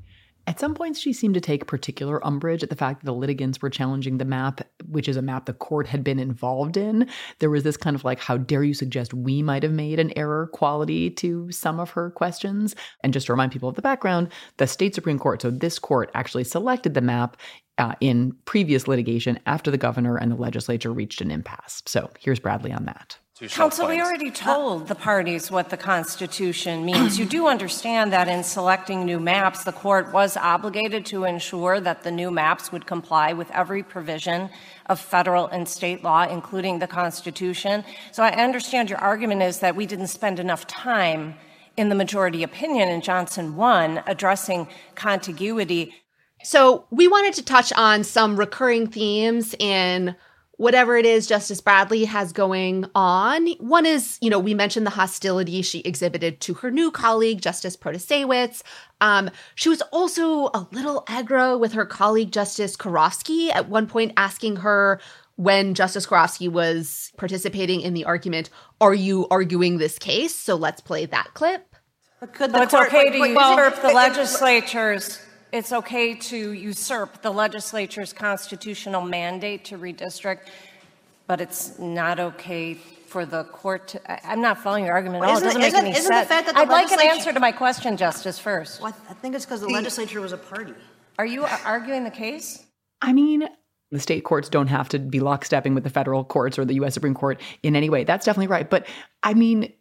At some points, she seemed to take particular umbrage at the fact that the litigants were challenging the map, which is a map the court had been involved in. There was this kind of like, how dare you suggest we might have made an error quality to some of her questions. And just to remind people of the background, the state Supreme Court, so this court actually selected the map uh, in previous litigation after the governor and the legislature reached an impasse. So here's Bradley on that. Counsel, we already told the parties what the Constitution means. you do understand that in selecting new maps, the court was obligated to ensure that the new maps would comply with every provision of federal and state law, including the Constitution. So I understand your argument is that we didn't spend enough time in the majority opinion in Johnson 1 addressing contiguity. So we wanted to touch on some recurring themes in whatever it is Justice Bradley has going on. One is, you know, we mentioned the hostility she exhibited to her new colleague, Justice Protasiewicz. Um, she was also a little aggro with her colleague, Justice Karofsky, at one point asking her when Justice Karofsky was participating in the argument, Are you arguing this case? So let's play that clip. Could the it's court, okay to usurp the legislature's it's okay to usurp the legislature's constitutional mandate to redistrict, but it's not okay for the court to. I, am not following your argument at all. It doesn't make any sense. The fact that the I'd like an answer to my question, Justice, first. Well, I think it's because the, the legislature was a party. Are you arguing the case? I mean, the state courts don't have to be lockstepping with the federal courts or the US Supreme Court in any way. That's definitely right. But I mean,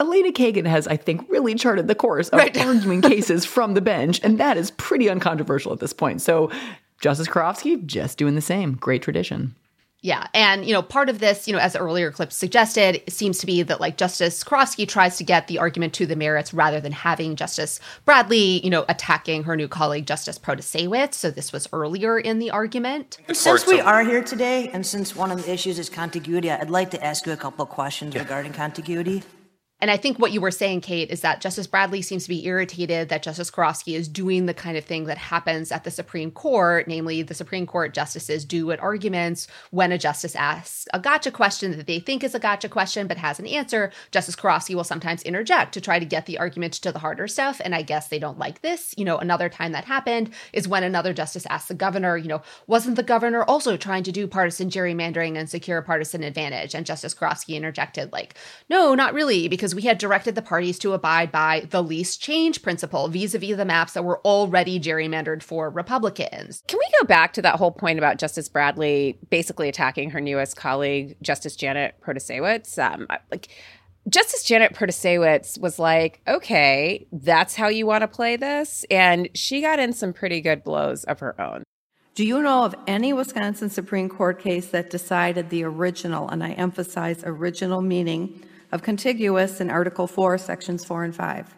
Elena Kagan has, I think, really charted the course of right. arguing cases from the bench, and that is pretty uncontroversial at this point. So, Justice Karofsky just doing the same. Great tradition. Yeah. And, you know, part of this, you know, as earlier clips suggested, seems to be that like Justice Karofsky tries to get the argument to the merits rather than having Justice Bradley, you know, attacking her new colleague, Justice Protasiewicz. So this was earlier in the argument. Since we are here today, and since one of the issues is contiguity, I'd like to ask you a couple of questions yeah. regarding contiguity. And I think what you were saying, Kate, is that Justice Bradley seems to be irritated that Justice Karofsky is doing the kind of thing that happens at the Supreme Court, namely the Supreme Court justices do at arguments when a justice asks a gotcha question that they think is a gotcha question but has an answer. Justice Karofsky will sometimes interject to try to get the argument to the harder stuff. And I guess they don't like this. You know, another time that happened is when another justice asked the governor, you know, wasn't the governor also trying to do partisan gerrymandering and secure partisan advantage? And Justice Karofsky interjected, like, no, not really, because because we had directed the parties to abide by the least change principle vis a vis the maps that were already gerrymandered for Republicans. Can we go back to that whole point about Justice Bradley basically attacking her newest colleague, Justice Janet Protasiewicz? Um, like, Justice Janet Protasiewicz was like, okay, that's how you want to play this. And she got in some pretty good blows of her own. Do you know of any Wisconsin Supreme Court case that decided the original, and I emphasize original meaning, of contiguous in Article 4, Sections 4 and 5.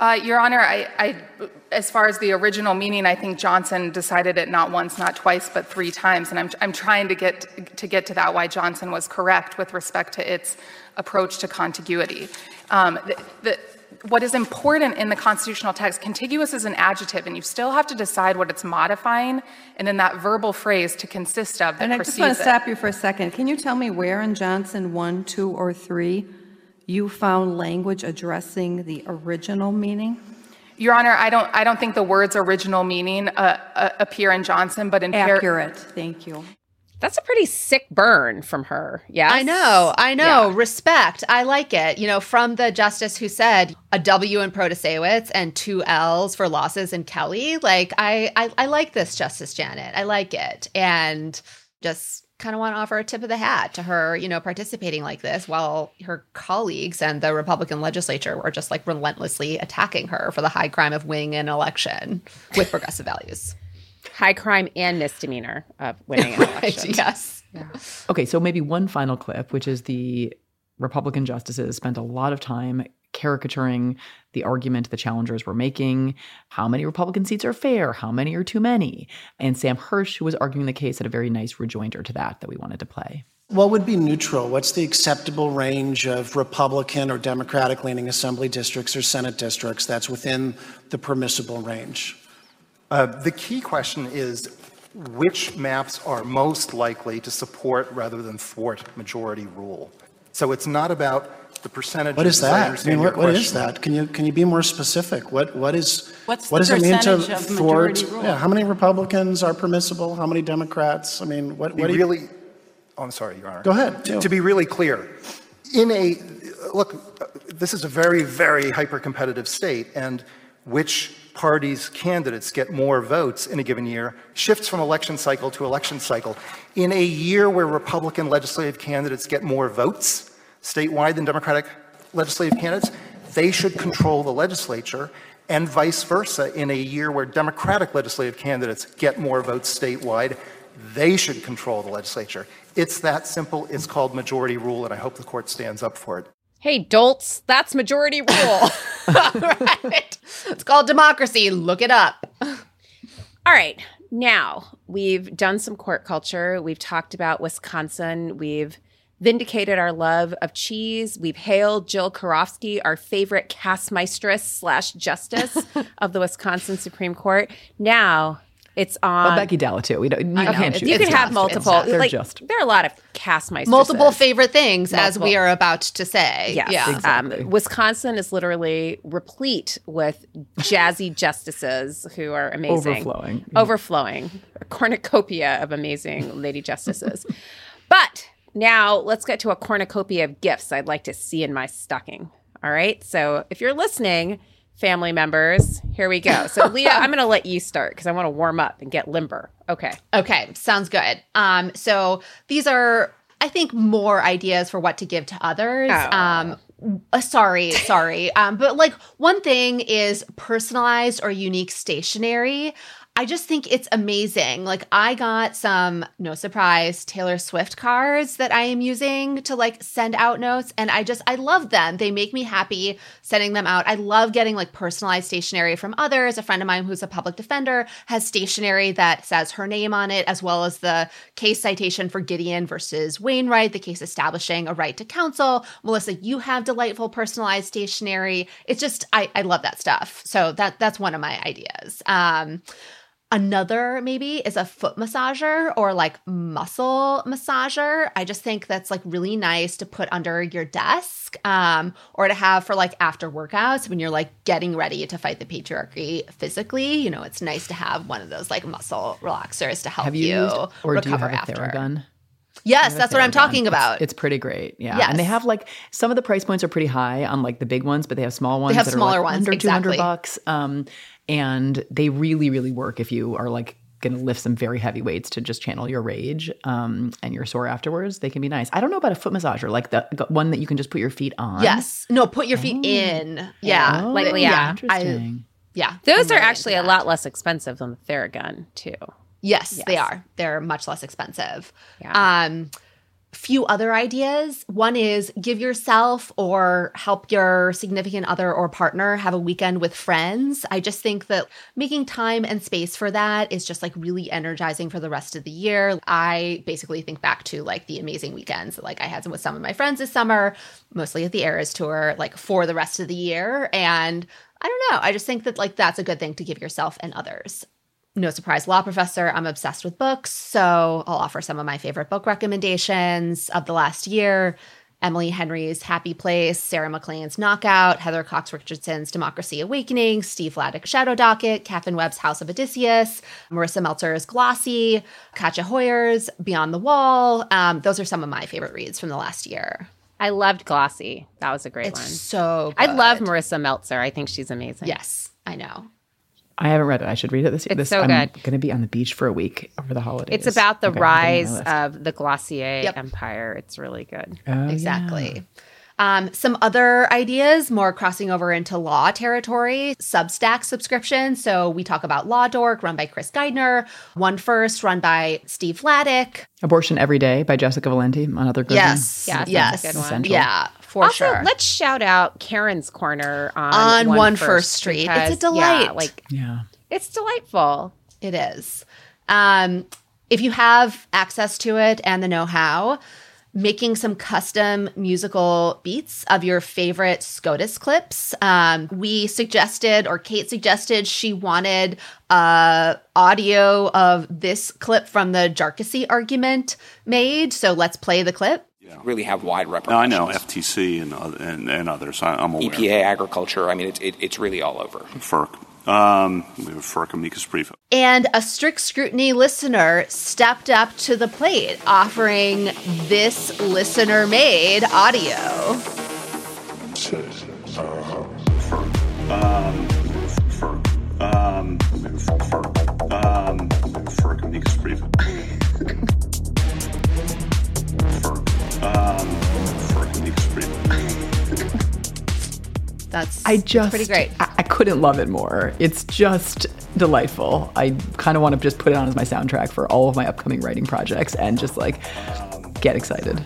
Uh, Your Honor, I, I, as far as the original meaning, I think Johnson decided it not once, not twice, but three times, and I'm, I'm trying to get to get to that why Johnson was correct with respect to its approach to contiguity. Um, the, the, what is important in the constitutional text, contiguous is an adjective, and you still have to decide what it's modifying, and then that verbal phrase to consist of. and I just want to stop you for a second. Can you tell me where in Johnson one, two, or three? You found language addressing the original meaning? Your Honor, I don't, I don't think the words original meaning uh, uh, appear in Johnson, but in accurate. Par- Thank you. That's a pretty sick burn from her. Yes. I know. I know. Yeah. Respect. I like it. You know, from the justice who said a W in Protasiewicz and two L's for losses in Kelly. Like, I, I, I like this, Justice Janet. I like it. And just kind of want to offer a tip of the hat to her, you know, participating like this while her colleagues and the Republican legislature were just like relentlessly attacking her for the high crime of winning an election with progressive values. High crime and misdemeanor of winning an right, election. Yes. Yeah. Okay, so maybe one final clip, which is the Republican justices spent a lot of time caricaturing the argument the challengers were making. How many Republican seats are fair? How many are too many? And Sam Hirsch, who was arguing the case, had a very nice rejoinder to that that we wanted to play. What would be neutral? What's the acceptable range of Republican or Democratic leaning assembly districts or Senate districts that's within the permissible range? Uh, the key question is which maps are most likely to support rather than thwart majority rule. So it's not about the percentage. What is that? I mean, what, what is that? Can you can you be more specific? What what is What's what does it mean to thwart? Yeah, how many Republicans are permissible? How many Democrats? I mean, what what do you, really? Oh, I'm sorry, Your Honor. Go ahead. To, to be really clear, in a look, this is a very very hyper competitive state, and which parties' candidates get more votes in a given year shifts from election cycle to election cycle. In a year where Republican legislative candidates get more votes statewide than Democratic legislative candidates, they should control the legislature, and vice versa. In a year where Democratic legislative candidates get more votes statewide, they should control the legislature. It's that simple. It's called majority rule, and I hope the court stands up for it. Hey, dolts, that's majority rule. right. It's called democracy. Look it up. All right. Now, we've done some court culture. We've talked about Wisconsin. We've vindicated our love of cheese. We've hailed Jill Karofsky, our favorite cast mistress slash justice of the Wisconsin Supreme Court. Now it's on. Well, Becky Dallet too. We don't. You Okay, can't. You can have just- multiple. They're like, just there are a lot of cast mistresses. Multiple favorite things, as we are about to say. Yes. Yeah. Um, Wisconsin is literally replete with jazzy justices who are amazing. Overflowing. Overflowing. A cornucopia of amazing lady justices. but now let's get to a cornucopia of gifts I'd like to see in my stocking. All right. So if you're listening, family members, here we go. So, Leah, I'm going to let you start because I want to warm up and get limber. Okay. Okay, sounds good. Um, so these are, I think, more ideas for what to give to others. Oh. Um, uh, sorry, sorry. Um, but like one thing is personalized or unique stationery. I just think it's amazing. Like I got some, no surprise, Taylor Swift cards that I am using to like send out notes and I just I love them. They make me happy sending them out. I love getting like personalized stationery from others. A friend of mine who's a public defender has stationery that says her name on it as well as the case citation for Gideon versus Wainwright, the case establishing a right to counsel. Melissa, you have delightful personalized stationery. It's just I I love that stuff. So that that's one of my ideas. Um Another maybe is a foot massager or like muscle massager. I just think that's like really nice to put under your desk um, or to have for like after workouts when you're like getting ready to fight the patriarchy physically. You know, it's nice to have one of those like muscle relaxers to help Have you, used, or do you recover have a after. Theragun? Yes, that's what I'm talking about. It's, pretty great. Yeah. Yes. And they have like some of the price points are pretty high on like the big ones, but they have small ones They have that smaller are like ones, under 200 bucks. Um, and they really, really work if you are like going to lift some very heavy weights to just channel your rage um, and you're sore afterwards. They can be nice. I don't know about a foot massager, like the the one that you can just put your feet on. Yes. No, put your feet in. Yeah. Oh, Like Leah. Interesting. Yeah. Those I'm are really actually a lot less expensive than the Theragun, too. Yes, they are. They're much less expensive. Um, few other ideas. One is give yourself or help your significant other or partner have a weekend with friends. I just think that making time and space for that is just like really energizing for the rest of the year. I basically think back to like the amazing weekends that like I had with some of my friends this summer, mostly at the Eras tour, like for the rest of the year. And I don't know. I just think that like that's a good thing to give yourself and others no surprise law professor i'm obsessed with books so i'll offer some of my favorite book recommendations of the last year emily henry's happy place sarah maclean's knockout heather cox richardson's democracy awakening steve Vladeck's shadow docket catherine webb's house of odysseus marissa meltzer's glossy katja hoyer's beyond the wall um, those are some of my favorite reads from the last year I loved Glossy. That was a great It's one. so I love Marissa Meltzer. I think she's amazing. yes i know I haven't read it. I should read it this year. It's this, so I'm good. going to be on the beach for a week over the holidays. It's about the Okay, I'm putting it on rise of the Glossier empire. It's really good. Oh, yeah. Exactly. Um, some other ideas, more crossing over into law territory, Substack subscription. So we talk about Law Dork, run by Chris Geidner, One First, run by Steve Vladeck. Abortion Every Day by Jessica Valenti. Another good Yes, one. Yes, yes, that's a good one. Yeah, for also, sure. let's shout out Karen's Corner on, On One First First Street. It's a delight. Yeah, like Yeah. it's delightful. It is. Um, if you have access to it and the know how, making some custom musical beats of your favorite SCOTUS clips. Um, we suggested, or Kate suggested, she wanted uh, audio of this clip from the Jarkesy argument made. So let's play the clip. really have wide No, I know FTC and and, and others. I, I'm aware. EPA, agriculture. I mean, it's it, it's really all over. FERC. Um, we have amicus brief. And a strict scrutiny listener stepped up to the plate, offering this listener made audio. Um. Um. Um, FERC amicus brief. FERC. Um, That's I just pretty great. I, I couldn't love it more. It's just delightful. I kind of want to just put it on as my soundtrack for all of my upcoming writing projects and just like get excited.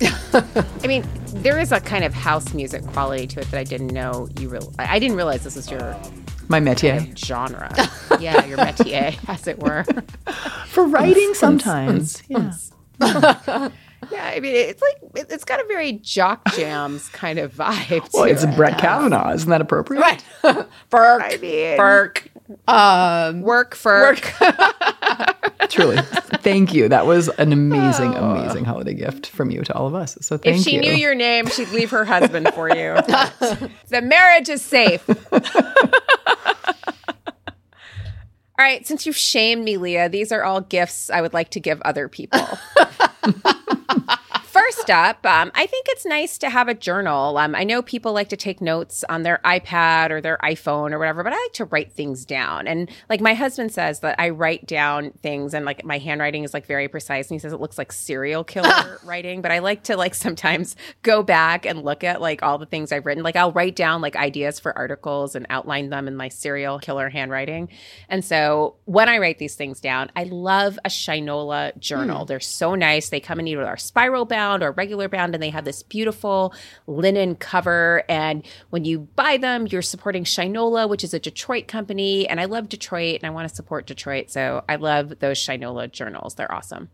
I mean, there is a kind of house music quality to it that I didn't know you real. I I didn't realize this was your My métier. kind of genre. yeah, your métier, as it were. For writing, sometimes. yeah. Yeah, I mean, it's like it- it's got a very jock jams kind of vibe. Well, to it's it. Brett Kavanaugh. Isn't that appropriate? Right. Burke. I mean, Burke. Um, work for Truly. Thank you. That was an amazing, amazing holiday gift from you to all of us. So thank If she you. knew your name, she'd leave her husband for you. the marriage is safe. all right, since you've shamed me, Leah, these are all gifts I would like to give other people. First up, um, I think it's nice to have a journal. Um, I know people like to take notes on their iPad or their iPhone or whatever, but I like to write things down. And like my husband says that I write down things and like my handwriting is like very precise. And he says it looks like serial killer writing, but I like to like sometimes go back and look at like all the things I've written. Like I'll write down like ideas for articles and outline them in my serial killer handwriting. And so when I write these things down, I love a Shinola journal. They're so nice. They come in either our spiral bound or regular bound, and they have this beautiful linen cover. And when you buy them, you're supporting Shinola, which is a Detroit company. And I love Detroit and I want to support Detroit. So I love those Shinola journals. They're awesome.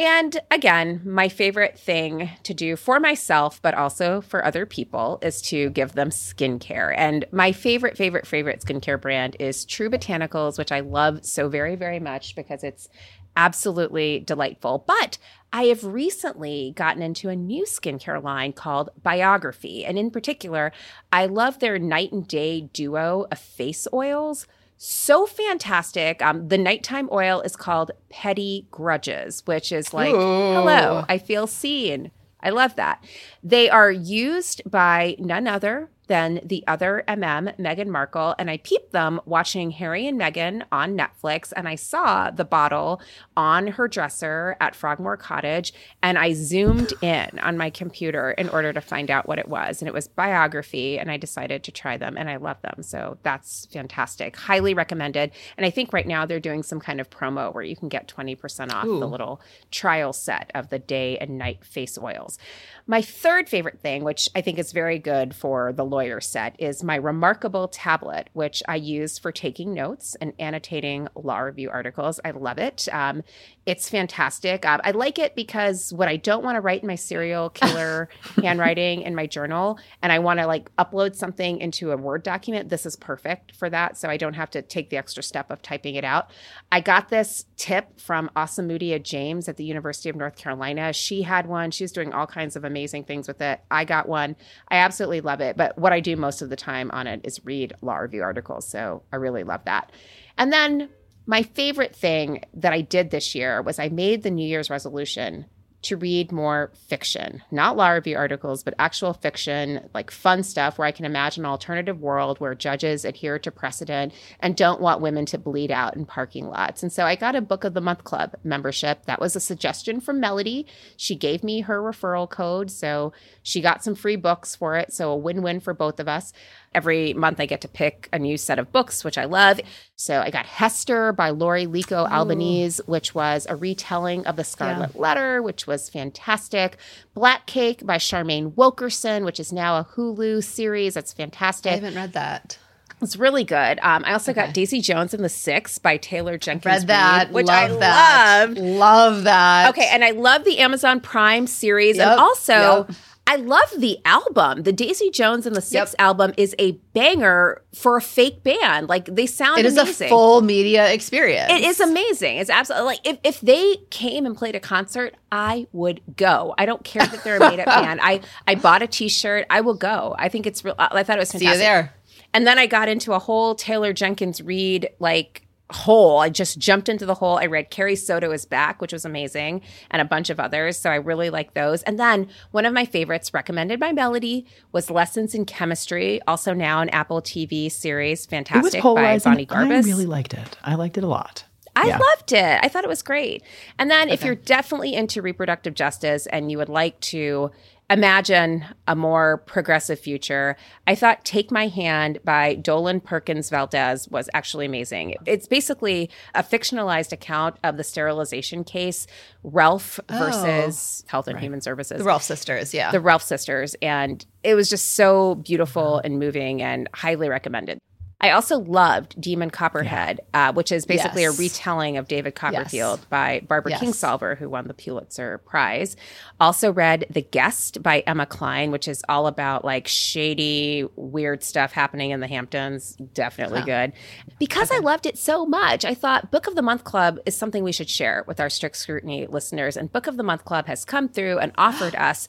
And again, my favorite thing to do for myself, but also for other people, is to give them skincare. And my favorite, favorite, favorite skincare brand is True Botanicals, which I love so very, very much because it's absolutely delightful. But I have recently gotten into a new skincare line called Biography. And in particular, I love their night and day duo of face oils so fantastic. Um, the nighttime oil is called Petty Grudges, which is like, Ooh. hello, I feel seen. I love that. They are used by none other than the other MM, Meghan Markle, and I peeped them watching Harry and Meghan on Netflix, and I saw the bottle on her dresser at Frogmore Cottage, and I zoomed in on my computer in order to find out what it was, and it was biography, and I decided to try them, and I love them, so that's fantastic, highly recommended, and I think right now they're doing some kind of promo where you can get twenty percent off Ooh. the little trial set of the day and night face oils. My third favorite thing, which I think is very good for the lawyer set, is my remarkable tablet, which I use for taking notes and annotating law review articles. I love it. Um, it's fantastic. Um, I like it because what I don't want to write in my serial killer handwriting in my journal, and I want to like upload something into a Word document, this is perfect for that. So I don't have to take the extra step of typing it out. I got this tip from Osamudia James at the University of North Carolina. She had one. She was doing all kinds of amazing things with it. I got one. I absolutely love it. But what I do most of the time on it is read law review articles. So I really love that. And then my favorite thing that I did this year was I made the New Year's resolution to read more fiction, not law review articles, but actual fiction, like fun stuff where I can imagine an alternative world where judges adhere to precedent and don't want women to bleed out in parking lots. And so I got a Book of the Month Club membership. That was a suggestion from Melody. She gave me her referral code. So she got some free books for it. So a win win for both of us. Every month I get to pick a new set of books, which I love. So I got Hester by Laurie Lico Albanese, which was a retelling of the Scarlet Letter, which was fantastic. Black Cake by Charmaine Wilkerson, which is now a Hulu series. That's fantastic. I haven't read that. It's really good. Um, I also got Daisy Jones and the Six by Taylor Jenkins. Read that. Reid, which I love I that. loved. Love that. Okay, and I love the Amazon Prime series, Yep, and also yep. I love the album. The Daisy Jones and the Six album is a banger for a fake band. Like they sound amazing. It is amazing. a full media experience. It is amazing. It's absolutely like if, if they came and played a concert, I would go. I don't care that they're a made up band. I I bought a T shirt. I will go. I think it's real. I thought it was See fantastic. you there. And then I got into a whole Taylor Jenkins Reid like hole. I just jumped into the hole. I read Carrie Soto is back, which was amazing, and a bunch of others. So I really like those. And then one of my favorites, recommended by Melody, was Lessons in Chemistry, also now an Apple TV series, fantastic by. Bonnie Garmus. I really liked it. I liked it a lot. I Yeah. loved it. I thought it was great. And then if you're definitely into reproductive justice and you would like to imagine a more progressive future, I thought Take My Hand by Dolen Perkins Valdez was actually amazing. It's basically a fictionalized account of the sterilization case, Relf Oh. versus Health and Human Services. The Relf sisters, yeah. The Relf sisters. And it was just so beautiful and moving and highly recommended. I also loved Demon Copperhead, uh, which is basically Yes. a retelling of David Copperfield by Barbara Yes. Kingsolver, who won the Pulitzer Prize. Also read The Guest by Emma Cline, which is all about like shady, weird stuff happening in the Hamptons. Definitely Huh. good. Because I loved it so much, I thought Book of the Month Club is something we should share with our strict scrutiny listeners. And Book of the Month Club has come through and offered us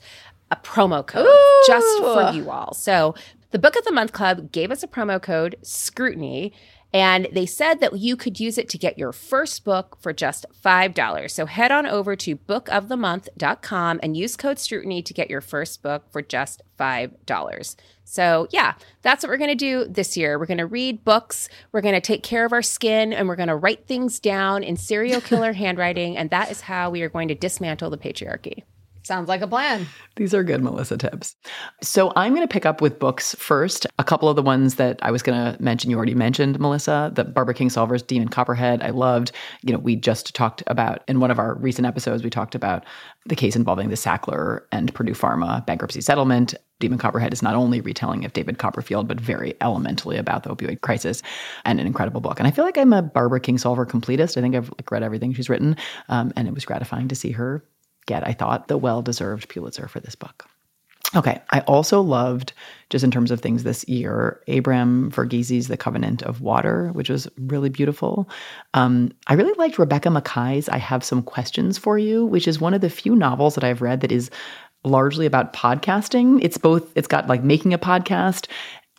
a promo code just for you all. So the Book of the Month Club gave us a promo code, Scrutiny, and they said that you could use it to get your first book for just $5. So head on over to bookofthemonth.com and use code Scrutiny to get your first book for just $5. So, yeah, that's what we're going to do this year. We're going to read books, we're going to take care of our skin, and we're going to write things down in serial killer handwriting. And that is how we are going to dismantle the patriarchy. Sounds like a plan. These are good Melissa tips. So I'm going to pick up with books first. A couple of the ones that I was going to mention, you already mentioned, Melissa, the Barbara Kingsolver's Demon Copperhead. I loved, you know, we just talked about in one of our recent episodes, we talked about the case involving the Sackler and Purdue Pharma bankruptcy settlement. Demon Copperhead is not only retelling of David Copperfield, but very elementally about the opioid crisis and an incredible book. And I feel like I'm a Barbara Kingsolver completist. I think I've like, read everything she's written. Um, and it was gratifying to see her get, I thought, the well deserved Pulitzer for this book. Okay. I also loved, just in terms of things this year, Abraham Verghese's The Covenant of Water, which was really beautiful. Um, I really liked Rebecca Makkai's I Have Some Questions for You, which is one of the few novels that I've read that is largely about podcasting. It's both, it's got like making a podcast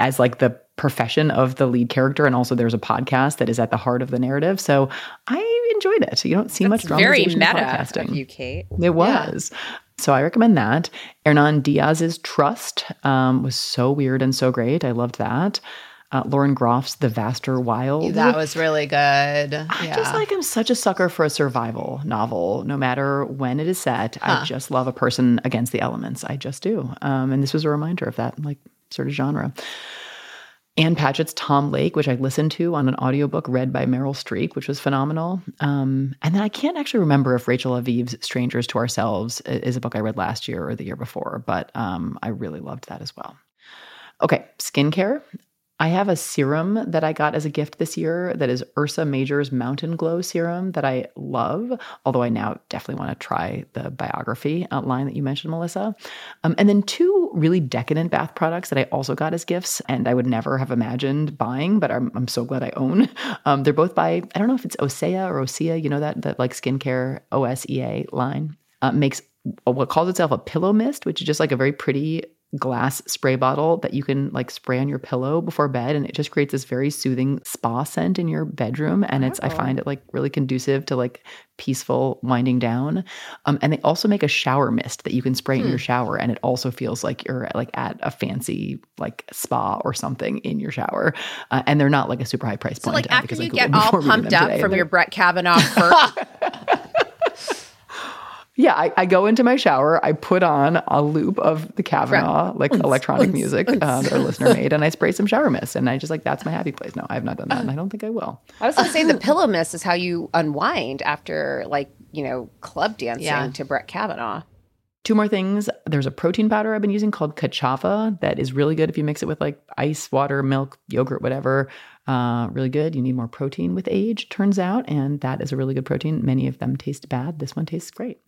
as like the profession of the lead character, and also there's a podcast that is at the heart of the narrative. So I enjoyed it. You don't see much very dramatization of meta podcasting. you, Kate. It was. So I recommend that. Hernan Diaz's Trust um, was so weird and so great. I loved that. Uh, Lauren Groff's The Vaster Wild. That was really good. I just like I'm such a sucker for a survival novel, no matter when it is set. I just love a person against the elements. I just do. Um, and this was a reminder of that, like sort of genre. Ann Patchett's Tom Lake, which I listened to on an audiobook read by Meryl Streep, which was phenomenal. Um, and then I can't actually remember if Rachel Aviv's Strangers to Ourselves is a book I read last year or the year before, but um, I really loved that as well. Okay, skincare. I have a serum that I got as a gift this year that is Ursa Major's Mountain Glow serum that I love, although I now definitely want to try the biography uh, line that you mentioned, Melissa. Um, and then two really decadent bath products that I also got as gifts and I would never have imagined buying, but I'm, I'm so glad I own. Um, they're both by, I don't know if it's Osea or Osea, you know, that, that like skincare OSEA line. Uh, makes what calls itself a pillow mist, which is just like a very pretty glass spray bottle that you can like spray on your pillow before bed and it just creates this very soothing spa scent in your bedroom and it's i find it like really conducive to like peaceful winding down. Um, and they also make a shower mist that you can spray in Hmm. your shower and it also feels like you're like at a fancy like spa or something in your shower. Uh, and they're not like a super high price So, point like, after because you Googled get all pumped up today, from your Brett Kavanaugh Yeah, I, I go into my shower, I put on a loop of the Kavanaugh, like electronic music uh, that our listener made, and I spray some shower mist. And I just like, that's my happy place. No, I have not done that. And I don't think I will. I was going to say the pillow mist is how you unwind after, like, you know, club dancing Yeah. to Brett Kavanaugh. Two more things. There's a protein powder I've been using called Ka'Chava that is really good if you mix it with like ice, water, milk, yogurt, whatever. Uh, really good. You need more protein with age, turns out. And that is a really good protein. Many of them taste bad. This one tastes great.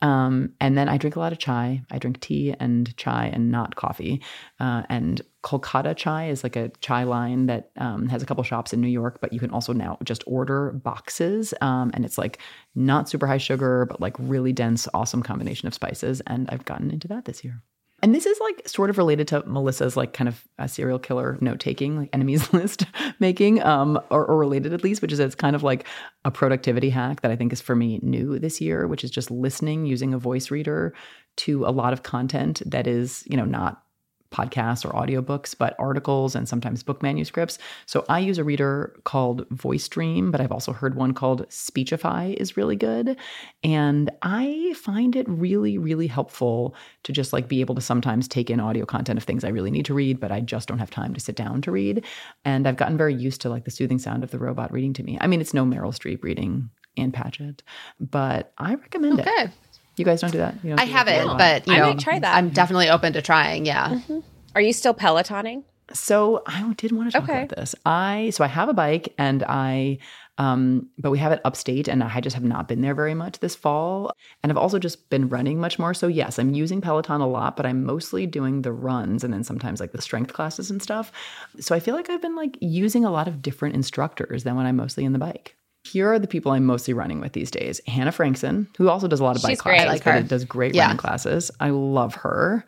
Um, and then I drink a lot of chai. I drink tea and chai and not coffee. Uh, and Kolkata chai is like a chai line that um, has a couple shops in New York, but you can also now just order boxes. Um, and it's like not super high sugar, but like really dense, awesome combination of spices. And I've gotten into that this year. And this is like sort of related to Melissa's like kind of a serial killer note taking, like enemies list making, um, or, or related at least, which is it's kind of like a productivity hack that I think is for me new this year, which is just listening using a voice reader to a lot of content that is, you know, not podcasts or audiobooks, but articles and sometimes book manuscripts. So I use a reader called Voice Dream, but I've also heard one called Speechify is really good. And I find it really, really helpful to just like be able to sometimes take in audio content of things I really need to read, but I just don't have time to sit down to read. And I've gotten very used to like the soothing sound of the robot reading to me. I mean, it's no Meryl Streep reading Ann Patchett, but I recommend Okay. it. You guys don't do that? You don't I do haven't, robot? but you I know, might try that. I'm definitely open to trying. Yeah. Are you still Pelotoning? So I did want to talk Okay. about this. I so I have a bike and I um but we have it upstate and I just have not been there very much this fall. And I've also just been running much more. So yes, I'm using Peloton a lot, but I'm mostly doing the runs and then sometimes like the strength classes and stuff. So I feel like I've been like using a lot of different instructors than when I'm mostly in the bike. Here are the people I'm mostly running with these days. Hannah Frankson, who also does a lot of bike great. classes, I like but does great Yeah. running classes. I love her.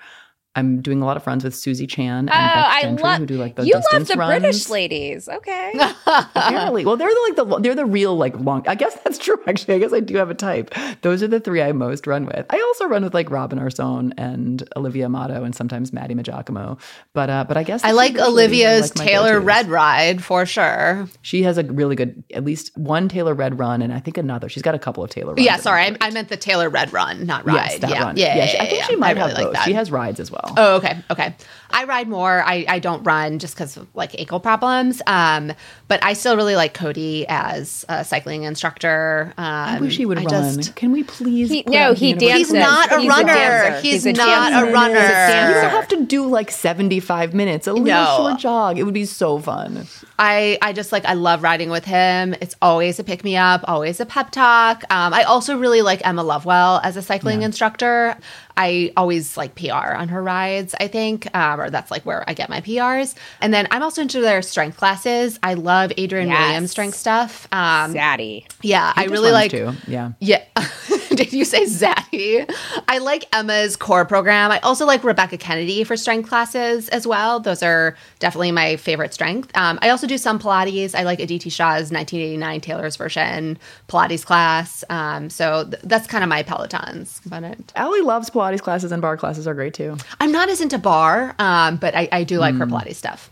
I'm doing a lot of runs with Susie Chan and Oh, Becs I Gentry, love who do like the you love the runs. British ladies. Okay. Apparently, well, they're the, like the they're the real like long. I guess that's true. Actually, I guess I do have a type. Those are the three I most run with. I also run with like Robin Arzon and Olivia Amato and sometimes Matty Maggiacomo. But uh, but I guess I like British ladies are, Olivia's like, Taylor go-tos. Red Ride for sure. She has a really good, at least one Taylor Red run, and I think another. She's got a couple of Taylor. Runs Yeah, sorry, I, I meant the Taylor Red Run, not ride. Yes, that yeah. run. Yeah, Yeah, yeah, she- I think yeah, she yeah. might I have like both. that. She has rides as well. Oh, okay, okay. I ride more. I, I don't run just because of like ankle problems. Um, but I still really like Cody as a cycling instructor. Um, I wish he would I run. just- Can we please? He- put no, he Universal- dances. He's not a He's runner. dancer. He's, He's a not dancer. a runner. He's a. You don't have to do like 75 minutes. A little No. short jog. It would be so fun. I, I just like I love riding with him. It's always a pick me up, always a pep talk. Um, I also really like Emma Lovewell as a cycling instructor. I always like PR on her rides. I think, um, or that's like where I get my PRs. And then I'm also into their strength classes. I love Adrian Yes. Williams strength stuff. Um, Zaddy. yeah, He I really runs like. too. Yeah. Yeah. Did you say Zaddy? I like Emma's core program. I also like Rebecca Kennedy for strength classes as well. Those are definitely my favorite strength. Um, I also do some Pilates. I like Aditi Shah's 1989 Taylor's version Pilates class. Um, so th- that's kind of my Pelotons. But it, Allie loves Pilates classes and bar classes are great too. I'm not as into bar, um, but I, I do like her Mm. Pilates stuff.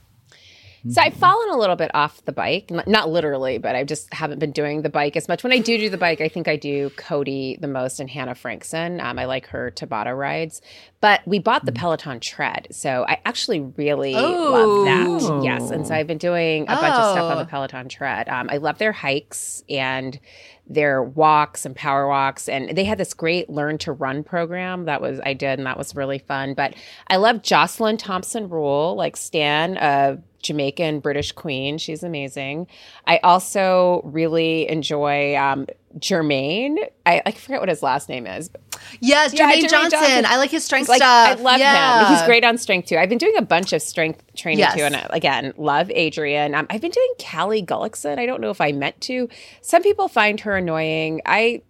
So I've fallen a little bit off the bike, not literally, but I just haven't been doing the bike as much. When I do do the bike, I think I do Cody the most and Hannah Frankson. Um, I like her Tabata rides, but we bought the Peloton tread, so I actually really love that. Oh. Yes, and so I've been doing a bunch of stuff on Oh. the Peloton tread. Um, I love their hikes and their walks and power walks and they had this great learn to run program that was i did and that was really fun but i love joslyn thompson rule like stan a jamaican british queen she's amazing i also really enjoy um jermaine i, I forget what his last name is Yes, Yeah, Jermaine, Jermaine Johnson. Johnson. I like his strength like, stuff. I love Yeah. him. He's great on strength too. I've been doing a bunch of strength training Yes. too, and uh, again, love Adrian. Um, I've been doing Callie Gullickson. I don't know if I meant to. Some people find her annoying. I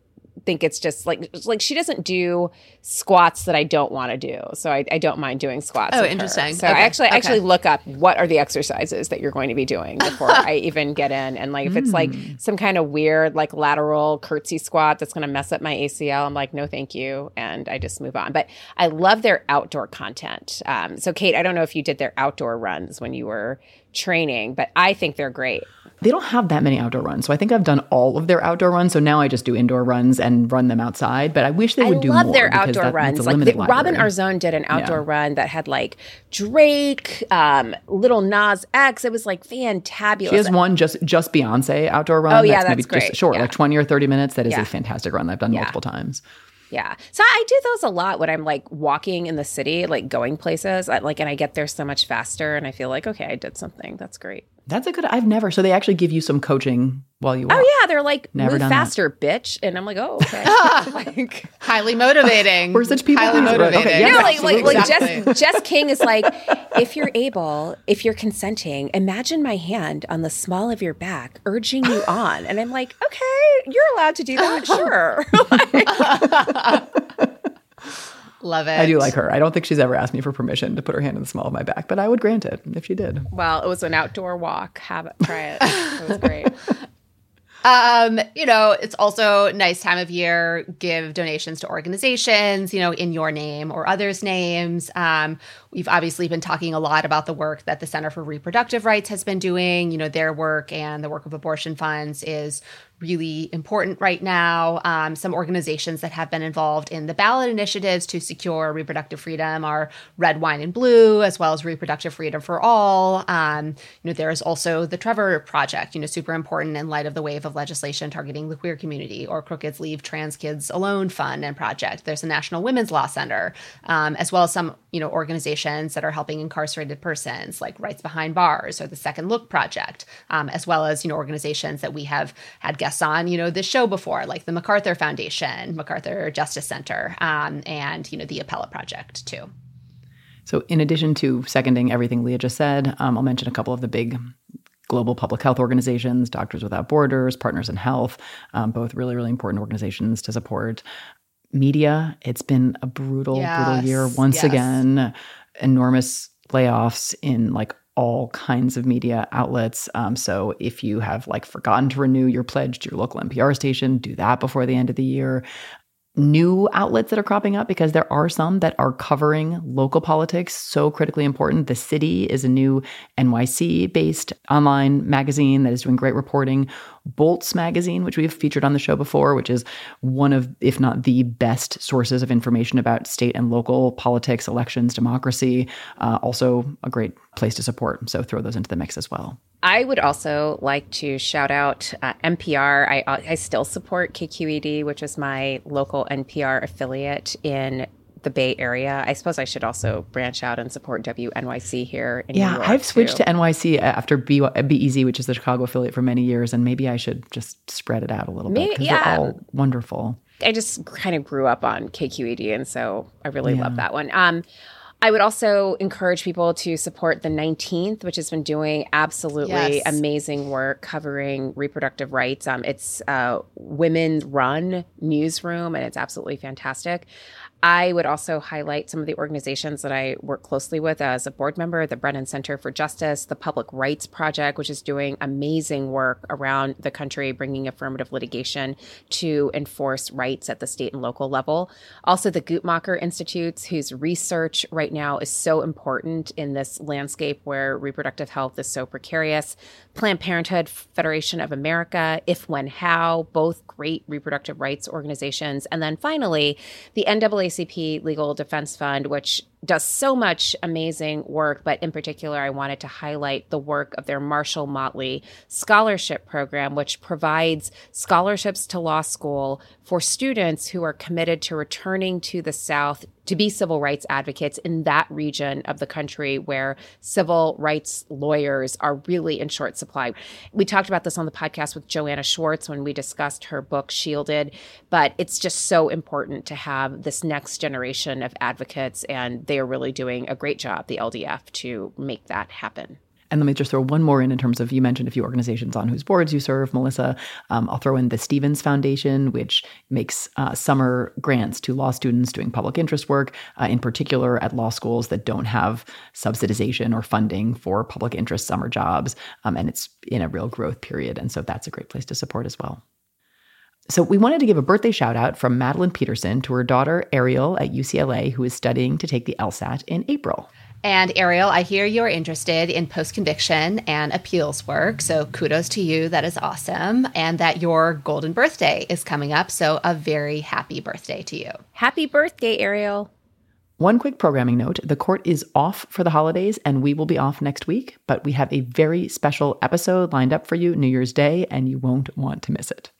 think it's just like like she doesn't do squats that I don't want to do. So I, I don't mind doing squats. Oh, with her. interesting. So I actually okay. actually look up what are the exercises that you're going to be doing before I even get in. And like if it's like Mm. some kind of weird like lateral curtsy squat that's going to mess up my ACL, I'm like no thank you, and I just move on. But I love their outdoor content. Um, so Kate, I don't know if you did their outdoor runs when you were training, but I think they're great. They don't have that many outdoor runs. So I think I've done all of their outdoor runs. So now I just do indoor runs and run them outside. But I wish they would I do love their outdoor that- runs. Like the, Robin library. Arzon did an outdoor Yeah. run that had like Drake, um, Lil Nas X. It was like fantabulous. She has one just just Beyonce outdoor run. Oh, yeah, maybe that's great. just short, Yeah. like twenty or thirty minutes. That is Yeah. a fantastic run that I've done multiple times. Yeah. So I do those a lot when I'm like walking in the city, like going places. Like, and I get there so much faster, and I feel like, okay, I did something. That's great. That's a good. I've never. So they actually give you some coaching while you oh, walk. Oh yeah, they're like Never move done that. faster, bitch, and I'm like, oh okay. like, Highly motivating. We're such people Highly pleasers. motivating. Okay, yeah, no, like, like, like Exactly. Jess, Jess King is like, if you're able, if you're consenting, imagine my hand on the small of your back, urging you on. And I'm like, okay, you're allowed to do that, sure. Love it. I do like her. I don't think she's ever asked me for permission to put her hand in the small of my back, but I would grant it if she did. well, it was an outdoor walk. Have it, try it. It was great. Um, you know, it's also nice time of year, give donations to organizations, you know, in your name or others' names. Um, we've obviously been talking a lot about the work that the Center for Reproductive Rights has been doing. You know, their work and the work of abortion funds is really important right now. Um, some organizations that have been involved in the ballot initiatives to secure reproductive freedom are Red Wine and Blue, as well as Reproductive Freedom for All. Um, you know, there is also the Trevor Project, you know, super important in light of the wave of legislation targeting the queer community, or Crooked's Leave Trans Kids Alone Fund and Project. There's the National Women's Law Center, um, as well as some, you know, organizations that are helping incarcerated persons, like Rights Behind Bars or the Second Look Project, um, as well as, you know, organizations that we have had guests guests on, you know, this show before, like the MacArthur Foundation, MacArthur Justice Center, um, and, you know, the Appellate Project too. So, in addition to seconding everything Leah just said, um, I'll mention a couple of the big global public health organizations, Doctors Without Borders, Partners in Health, um, both really, really important organizations to support. Media, it's been a brutal, yes. brutal year once yes. again. Enormous layoffs in like all kinds of media outlets. Um, so if you have like forgotten to renew your pledge to your local NPR station, do that before the end of the year new outlets that are cropping up because there are some that are covering local politics so critically important. The City is a new NYC based online magazine that is doing great reporting. Bolts magazine, which we've featured on the show before, which is one of, if not the best sources of information about state and local politics, elections, democracy. Uh, also a great place to support. So throw those into the mix as well. I would also like to shout out uh, NPR. I, I still support KQED, which is my local NPR affiliate in the Bay Area. I suppose I should also branch out and support WNYC here in yeah, New York. I've switched too. to NYC after B- BEZ, which is the Chicago affiliate for many years, and maybe I should just spread it out a little maybe, bit because yeah. they're all wonderful. I just kind of grew up on KQED, and so I really yeah. love that one. Um, I would also encourage people to support the 19th, which has been doing absolutely yes. amazing work covering reproductive rights. Um, it's a women run newsroom, and it's absolutely fantastic. I would also highlight some of the organizations that I work closely with as a board member the Brennan Center for Justice, the Public Rights Project, which is doing amazing work around the country, bringing affirmative litigation to enforce rights at the state and local level. Also, the Guttmacher Institutes, whose research right now is so important in this landscape where reproductive health is so precarious. Planned Parenthood Federation of America, If, When, How, both great reproductive rights organizations. And then finally, the NAACP Legal Defense Fund, which does so much amazing work, but in particular, I wanted to highlight the work of their Marshall Motley Scholarship Program, which provides scholarships to law school for students who are committed to returning to the South to be civil rights advocates in that region of the country where civil rights lawyers are really in short supply. We talked about this on the podcast with Joanna Schwartz when we discussed her book Shielded, but it's just so important to have this next generation of advocates and they are really doing a great job, the LDF, to make that happen. And let me just throw one more in in terms of you mentioned a few organizations on whose boards you serve, Melissa. Um, I'll throw in the Stevens Foundation, which makes uh, summer grants to law students doing public interest work, uh, in particular at law schools that don't have subsidization or funding for public interest summer jobs. Um, and it's in a real growth period. And so that's a great place to support as well. So, we wanted to give a birthday shout out from Madeline Peterson to her daughter Ariel at UCLA, who is studying to take the LSAT in April. And Ariel, I hear you're interested in post conviction and appeals work. So kudos to you. That is awesome. And that your golden birthday is coming up. So a very happy birthday to you. Happy birthday, Ariel. One quick programming note the court is off for the holidays and we will be off next week, but we have a very special episode lined up for you New Year's Day and you won't want to miss it.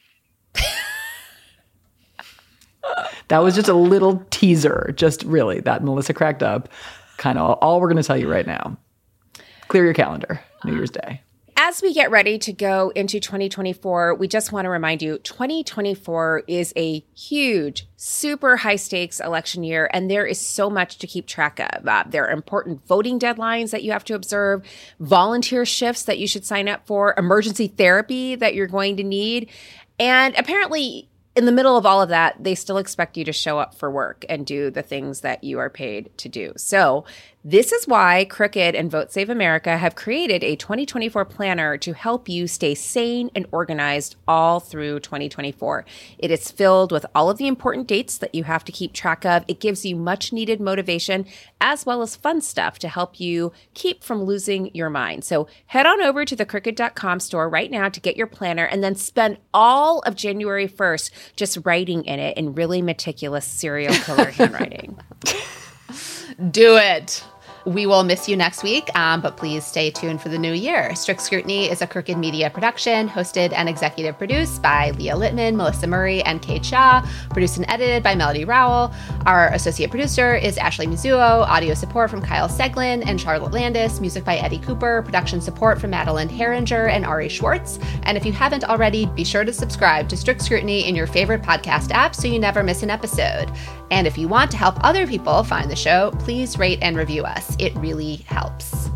That was just a little teaser, just really that Melissa cracked up. Kind of all we're going to tell you right now. Clear your calendar, New Year's Day. As we get ready to go into 2024, we just want to remind you 2024 is a huge, super high stakes election year, and there is so much to keep track of. Uh, there are important voting deadlines that you have to observe, volunteer shifts that you should sign up for, emergency therapy that you're going to need. And apparently, in the middle of all of that, they still expect you to show up for work and do the things that you are paid to do. So, this is why Crooked and Vote Save America have created a 2024 planner to help you stay sane and organized all through 2024. It is filled with all of the important dates that you have to keep track of. It gives you much needed motivation as well as fun stuff to help you keep from losing your mind. So, head on over to the crooked.com store right now to get your planner and then spend all of January 1st just writing in it in really meticulous serial killer handwriting. Do it. We will miss you next week, um, but please stay tuned for the new year. Strict Scrutiny is a Crooked Media production, hosted and executive produced by Leah Littman, Melissa Murray, and Kate Shaw, produced and edited by Melody Rowell. Our associate producer is Ashley Mizuo, audio support from Kyle Seglin and Charlotte Landis, music by Eddie Cooper, production support from Madeline Herringer and Ari Schwartz. And if you haven't already, be sure to subscribe to Strict Scrutiny in your favorite podcast app so you never miss an episode. And if you want to help other people find the show, please rate and review us. It really helps.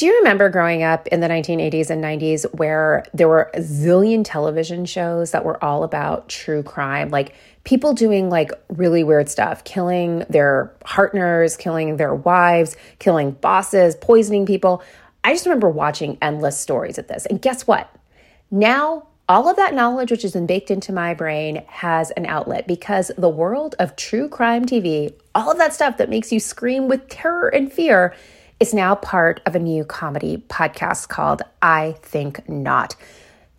Do you remember growing up in the 1980s and 90s where there were a zillion television shows that were all about true crime? Like people doing like really weird stuff, killing their partners, killing their wives, killing bosses, poisoning people. I just remember watching endless stories of this. And guess what? Now all of that knowledge, which has been baked into my brain, has an outlet because the world of true crime TV, all of that stuff that makes you scream with terror and fear, is now part of a new comedy podcast called I Think Not.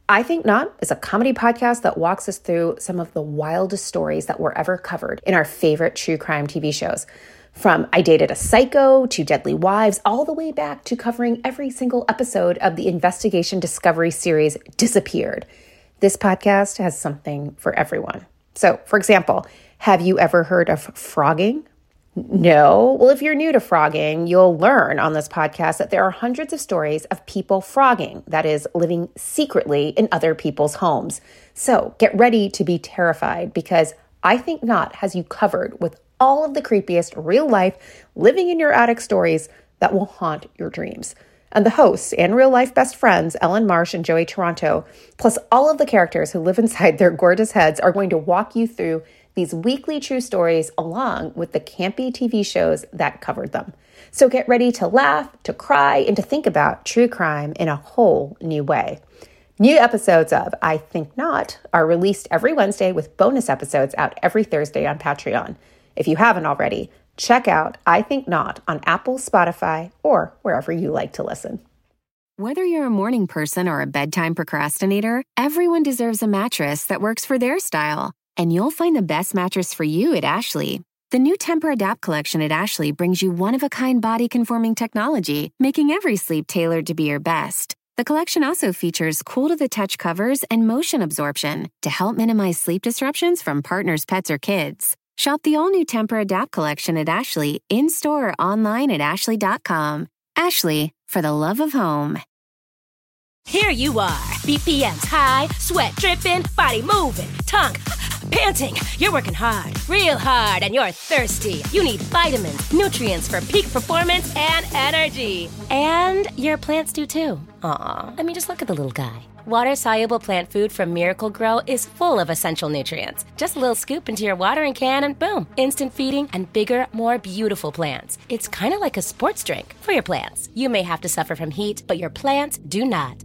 I Think Not is a comedy podcast that walks us through some of the wildest stories that were ever covered in our favorite true crime TV shows. From I Dated a Psycho to Deadly Wives, all the way back to covering every single episode of the investigation discovery series Disappeared. This podcast has something for everyone. So, for example, have you ever heard of frogging? No. Well, if you're new to frogging, you'll learn on this podcast that there are hundreds of stories of people frogging, that is, living secretly in other people's homes. So get ready to be terrified because I Think Not has you covered with all of the creepiest real life, living in your attic stories that will haunt your dreams. And the hosts and real life best friends, Ellen Marsh and Joey Toronto, plus all of the characters who live inside their gorgeous heads, are going to walk you through these weekly true stories along with the campy TV shows that covered them. So get ready to laugh, to cry, and to think about true crime in a whole new way. New episodes of I Think Not are released every Wednesday with bonus episodes out every Thursday on Patreon. If you haven't already, check out I Think Not on Apple, Spotify, or wherever you like to listen. Whether you're a morning person or a bedtime procrastinator, everyone deserves a mattress that works for their style. And you'll find the best mattress for you at Ashley. The new Tempur-Adapt collection at Ashley brings you one of a kind body conforming technology, making every sleep tailored to be your best. The collection also features cool to the touch covers and motion absorption to help minimize sleep disruptions from partners, pets, or kids. Shop the all new Tempur-Adapt collection at Ashley in store or online at Ashley.com. Ashley, for the love of home. Here you are, BPMs high, sweat dripping, body moving, tongue panting. You're working hard, real hard, and you're thirsty. You need vitamins, nutrients for peak performance and energy. And your plants do too. Aw, I mean, just look at the little guy. Water soluble plant food from Miracle-Gro is full of essential nutrients. Just a little scoop into your watering can and boom, instant feeding and bigger, more beautiful plants. It's kind of like a sports drink for your plants. You may have to suffer from heat, but your plants do not.